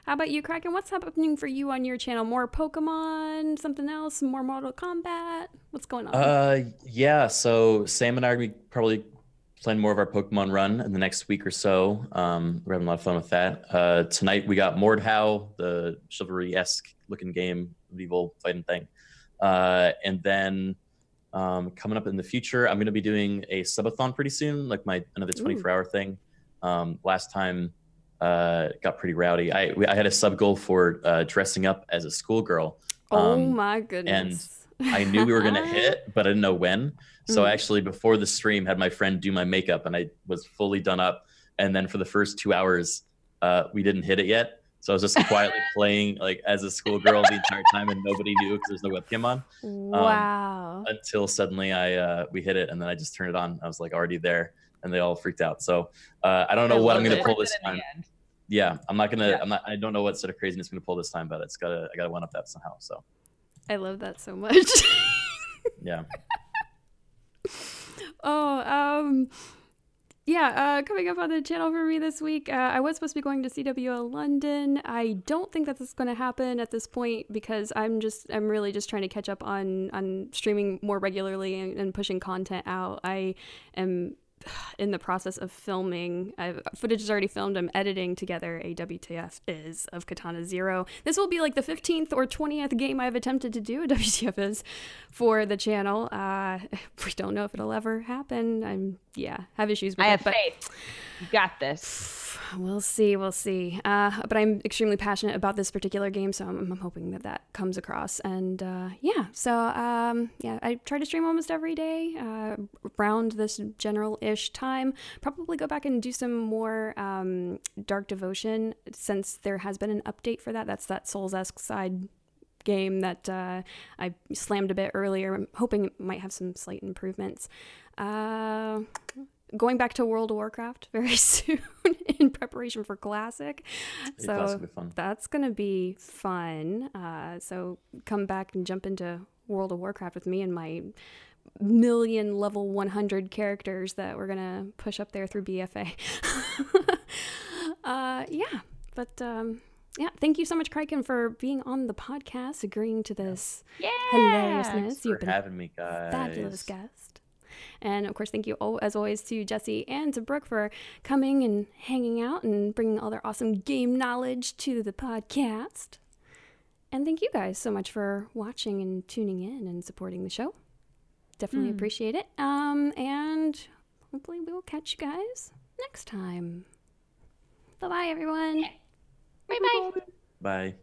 How about you, Criken? What's happening for you on your channel? More Pokemon, something else, more Mortal Kombat? What's going on? Uh, yeah. So Sam and I are gonna probably playing more of our Pokemon run in the next week or so. Um, we're having a lot of fun with that. Uh, tonight we got Mordhau, the chivalry-esque looking game, medieval fighting thing, uh, and then um, coming up in the future, I'm gonna be doing a subathon pretty soon, like my another 24 hour thing. Um, last time uh, got pretty rowdy. I we, I had a sub goal for uh, dressing up as a schoolgirl. oh um, my goodness. And I knew we were gonna hit, but I didn't know when. So I Mm. actually before the stream had my friend do my makeup, and I was fully done up. And then for the first two hours, uh, we didn't hit it yet. So I was just quietly playing like as a schoolgirl the entire time, and nobody knew because there's no webcam on. wow. Until suddenly I uh, we hit it, and then I just turned it on. I was like already there, and they all freaked out. So uh, I don't know I what I'm gonna it. pull this time. Yeah, I'm not gonna. Yeah. I'm not. I don't know what sort of craziness I'm gonna pull this time, but it's gotta. I gotta one up that somehow. So I love that so much. yeah. oh, um, yeah, uh, coming up on the channel for me this week, uh, I was supposed to be going to CWO London. I don't think that this is going to happen at this point because I'm just, I'm really just trying to catch up on on streaming more regularly and, and pushing content out. I am in the process of filming. I've, footage is already filmed. I'm editing together a WTF is of Katana Zero. This will be like the 15th or 20th game I've attempted to do a WTF is for the channel. Uh, we don't know if it'll ever happen. I'm yeah, have issues with I it, have but faith. You got this. We'll see, we'll see. Uh, but I'm extremely passionate about this particular game, so I'm, I'm hoping that that comes across. And uh, yeah, so um, yeah, I try to stream almost every day uh, around this general-ish time. Probably go back and do some more um, Dark Devotion since there has been an update for that. That's that Souls-esque side game that uh, I slammed a bit earlier. I'm hoping it might have some slight improvements. Uh, going back to World of Warcraft very soon in preparation for Classic. Class So will be fun. that's going to be fun. Uh, so come back and jump into World of Warcraft with me and my million level 100 characters that we're going to push up there through BFA. uh, yeah, but um, yeah, thank you so much, Criken, for being on the podcast, agreeing to this Yeah. hilariousness. Thanks for You've been having me, guys. fabulous guest. And of course, thank you all, as always to Jesse and to Brooke for coming and hanging out and bringing all their awesome game knowledge to the podcast. And thank you guys so much for watching and tuning in and supporting the show. Definitely Mm. appreciate it. Um, and hopefully we will catch you guys next time. Bye bye, everyone. Bye bye. Bye.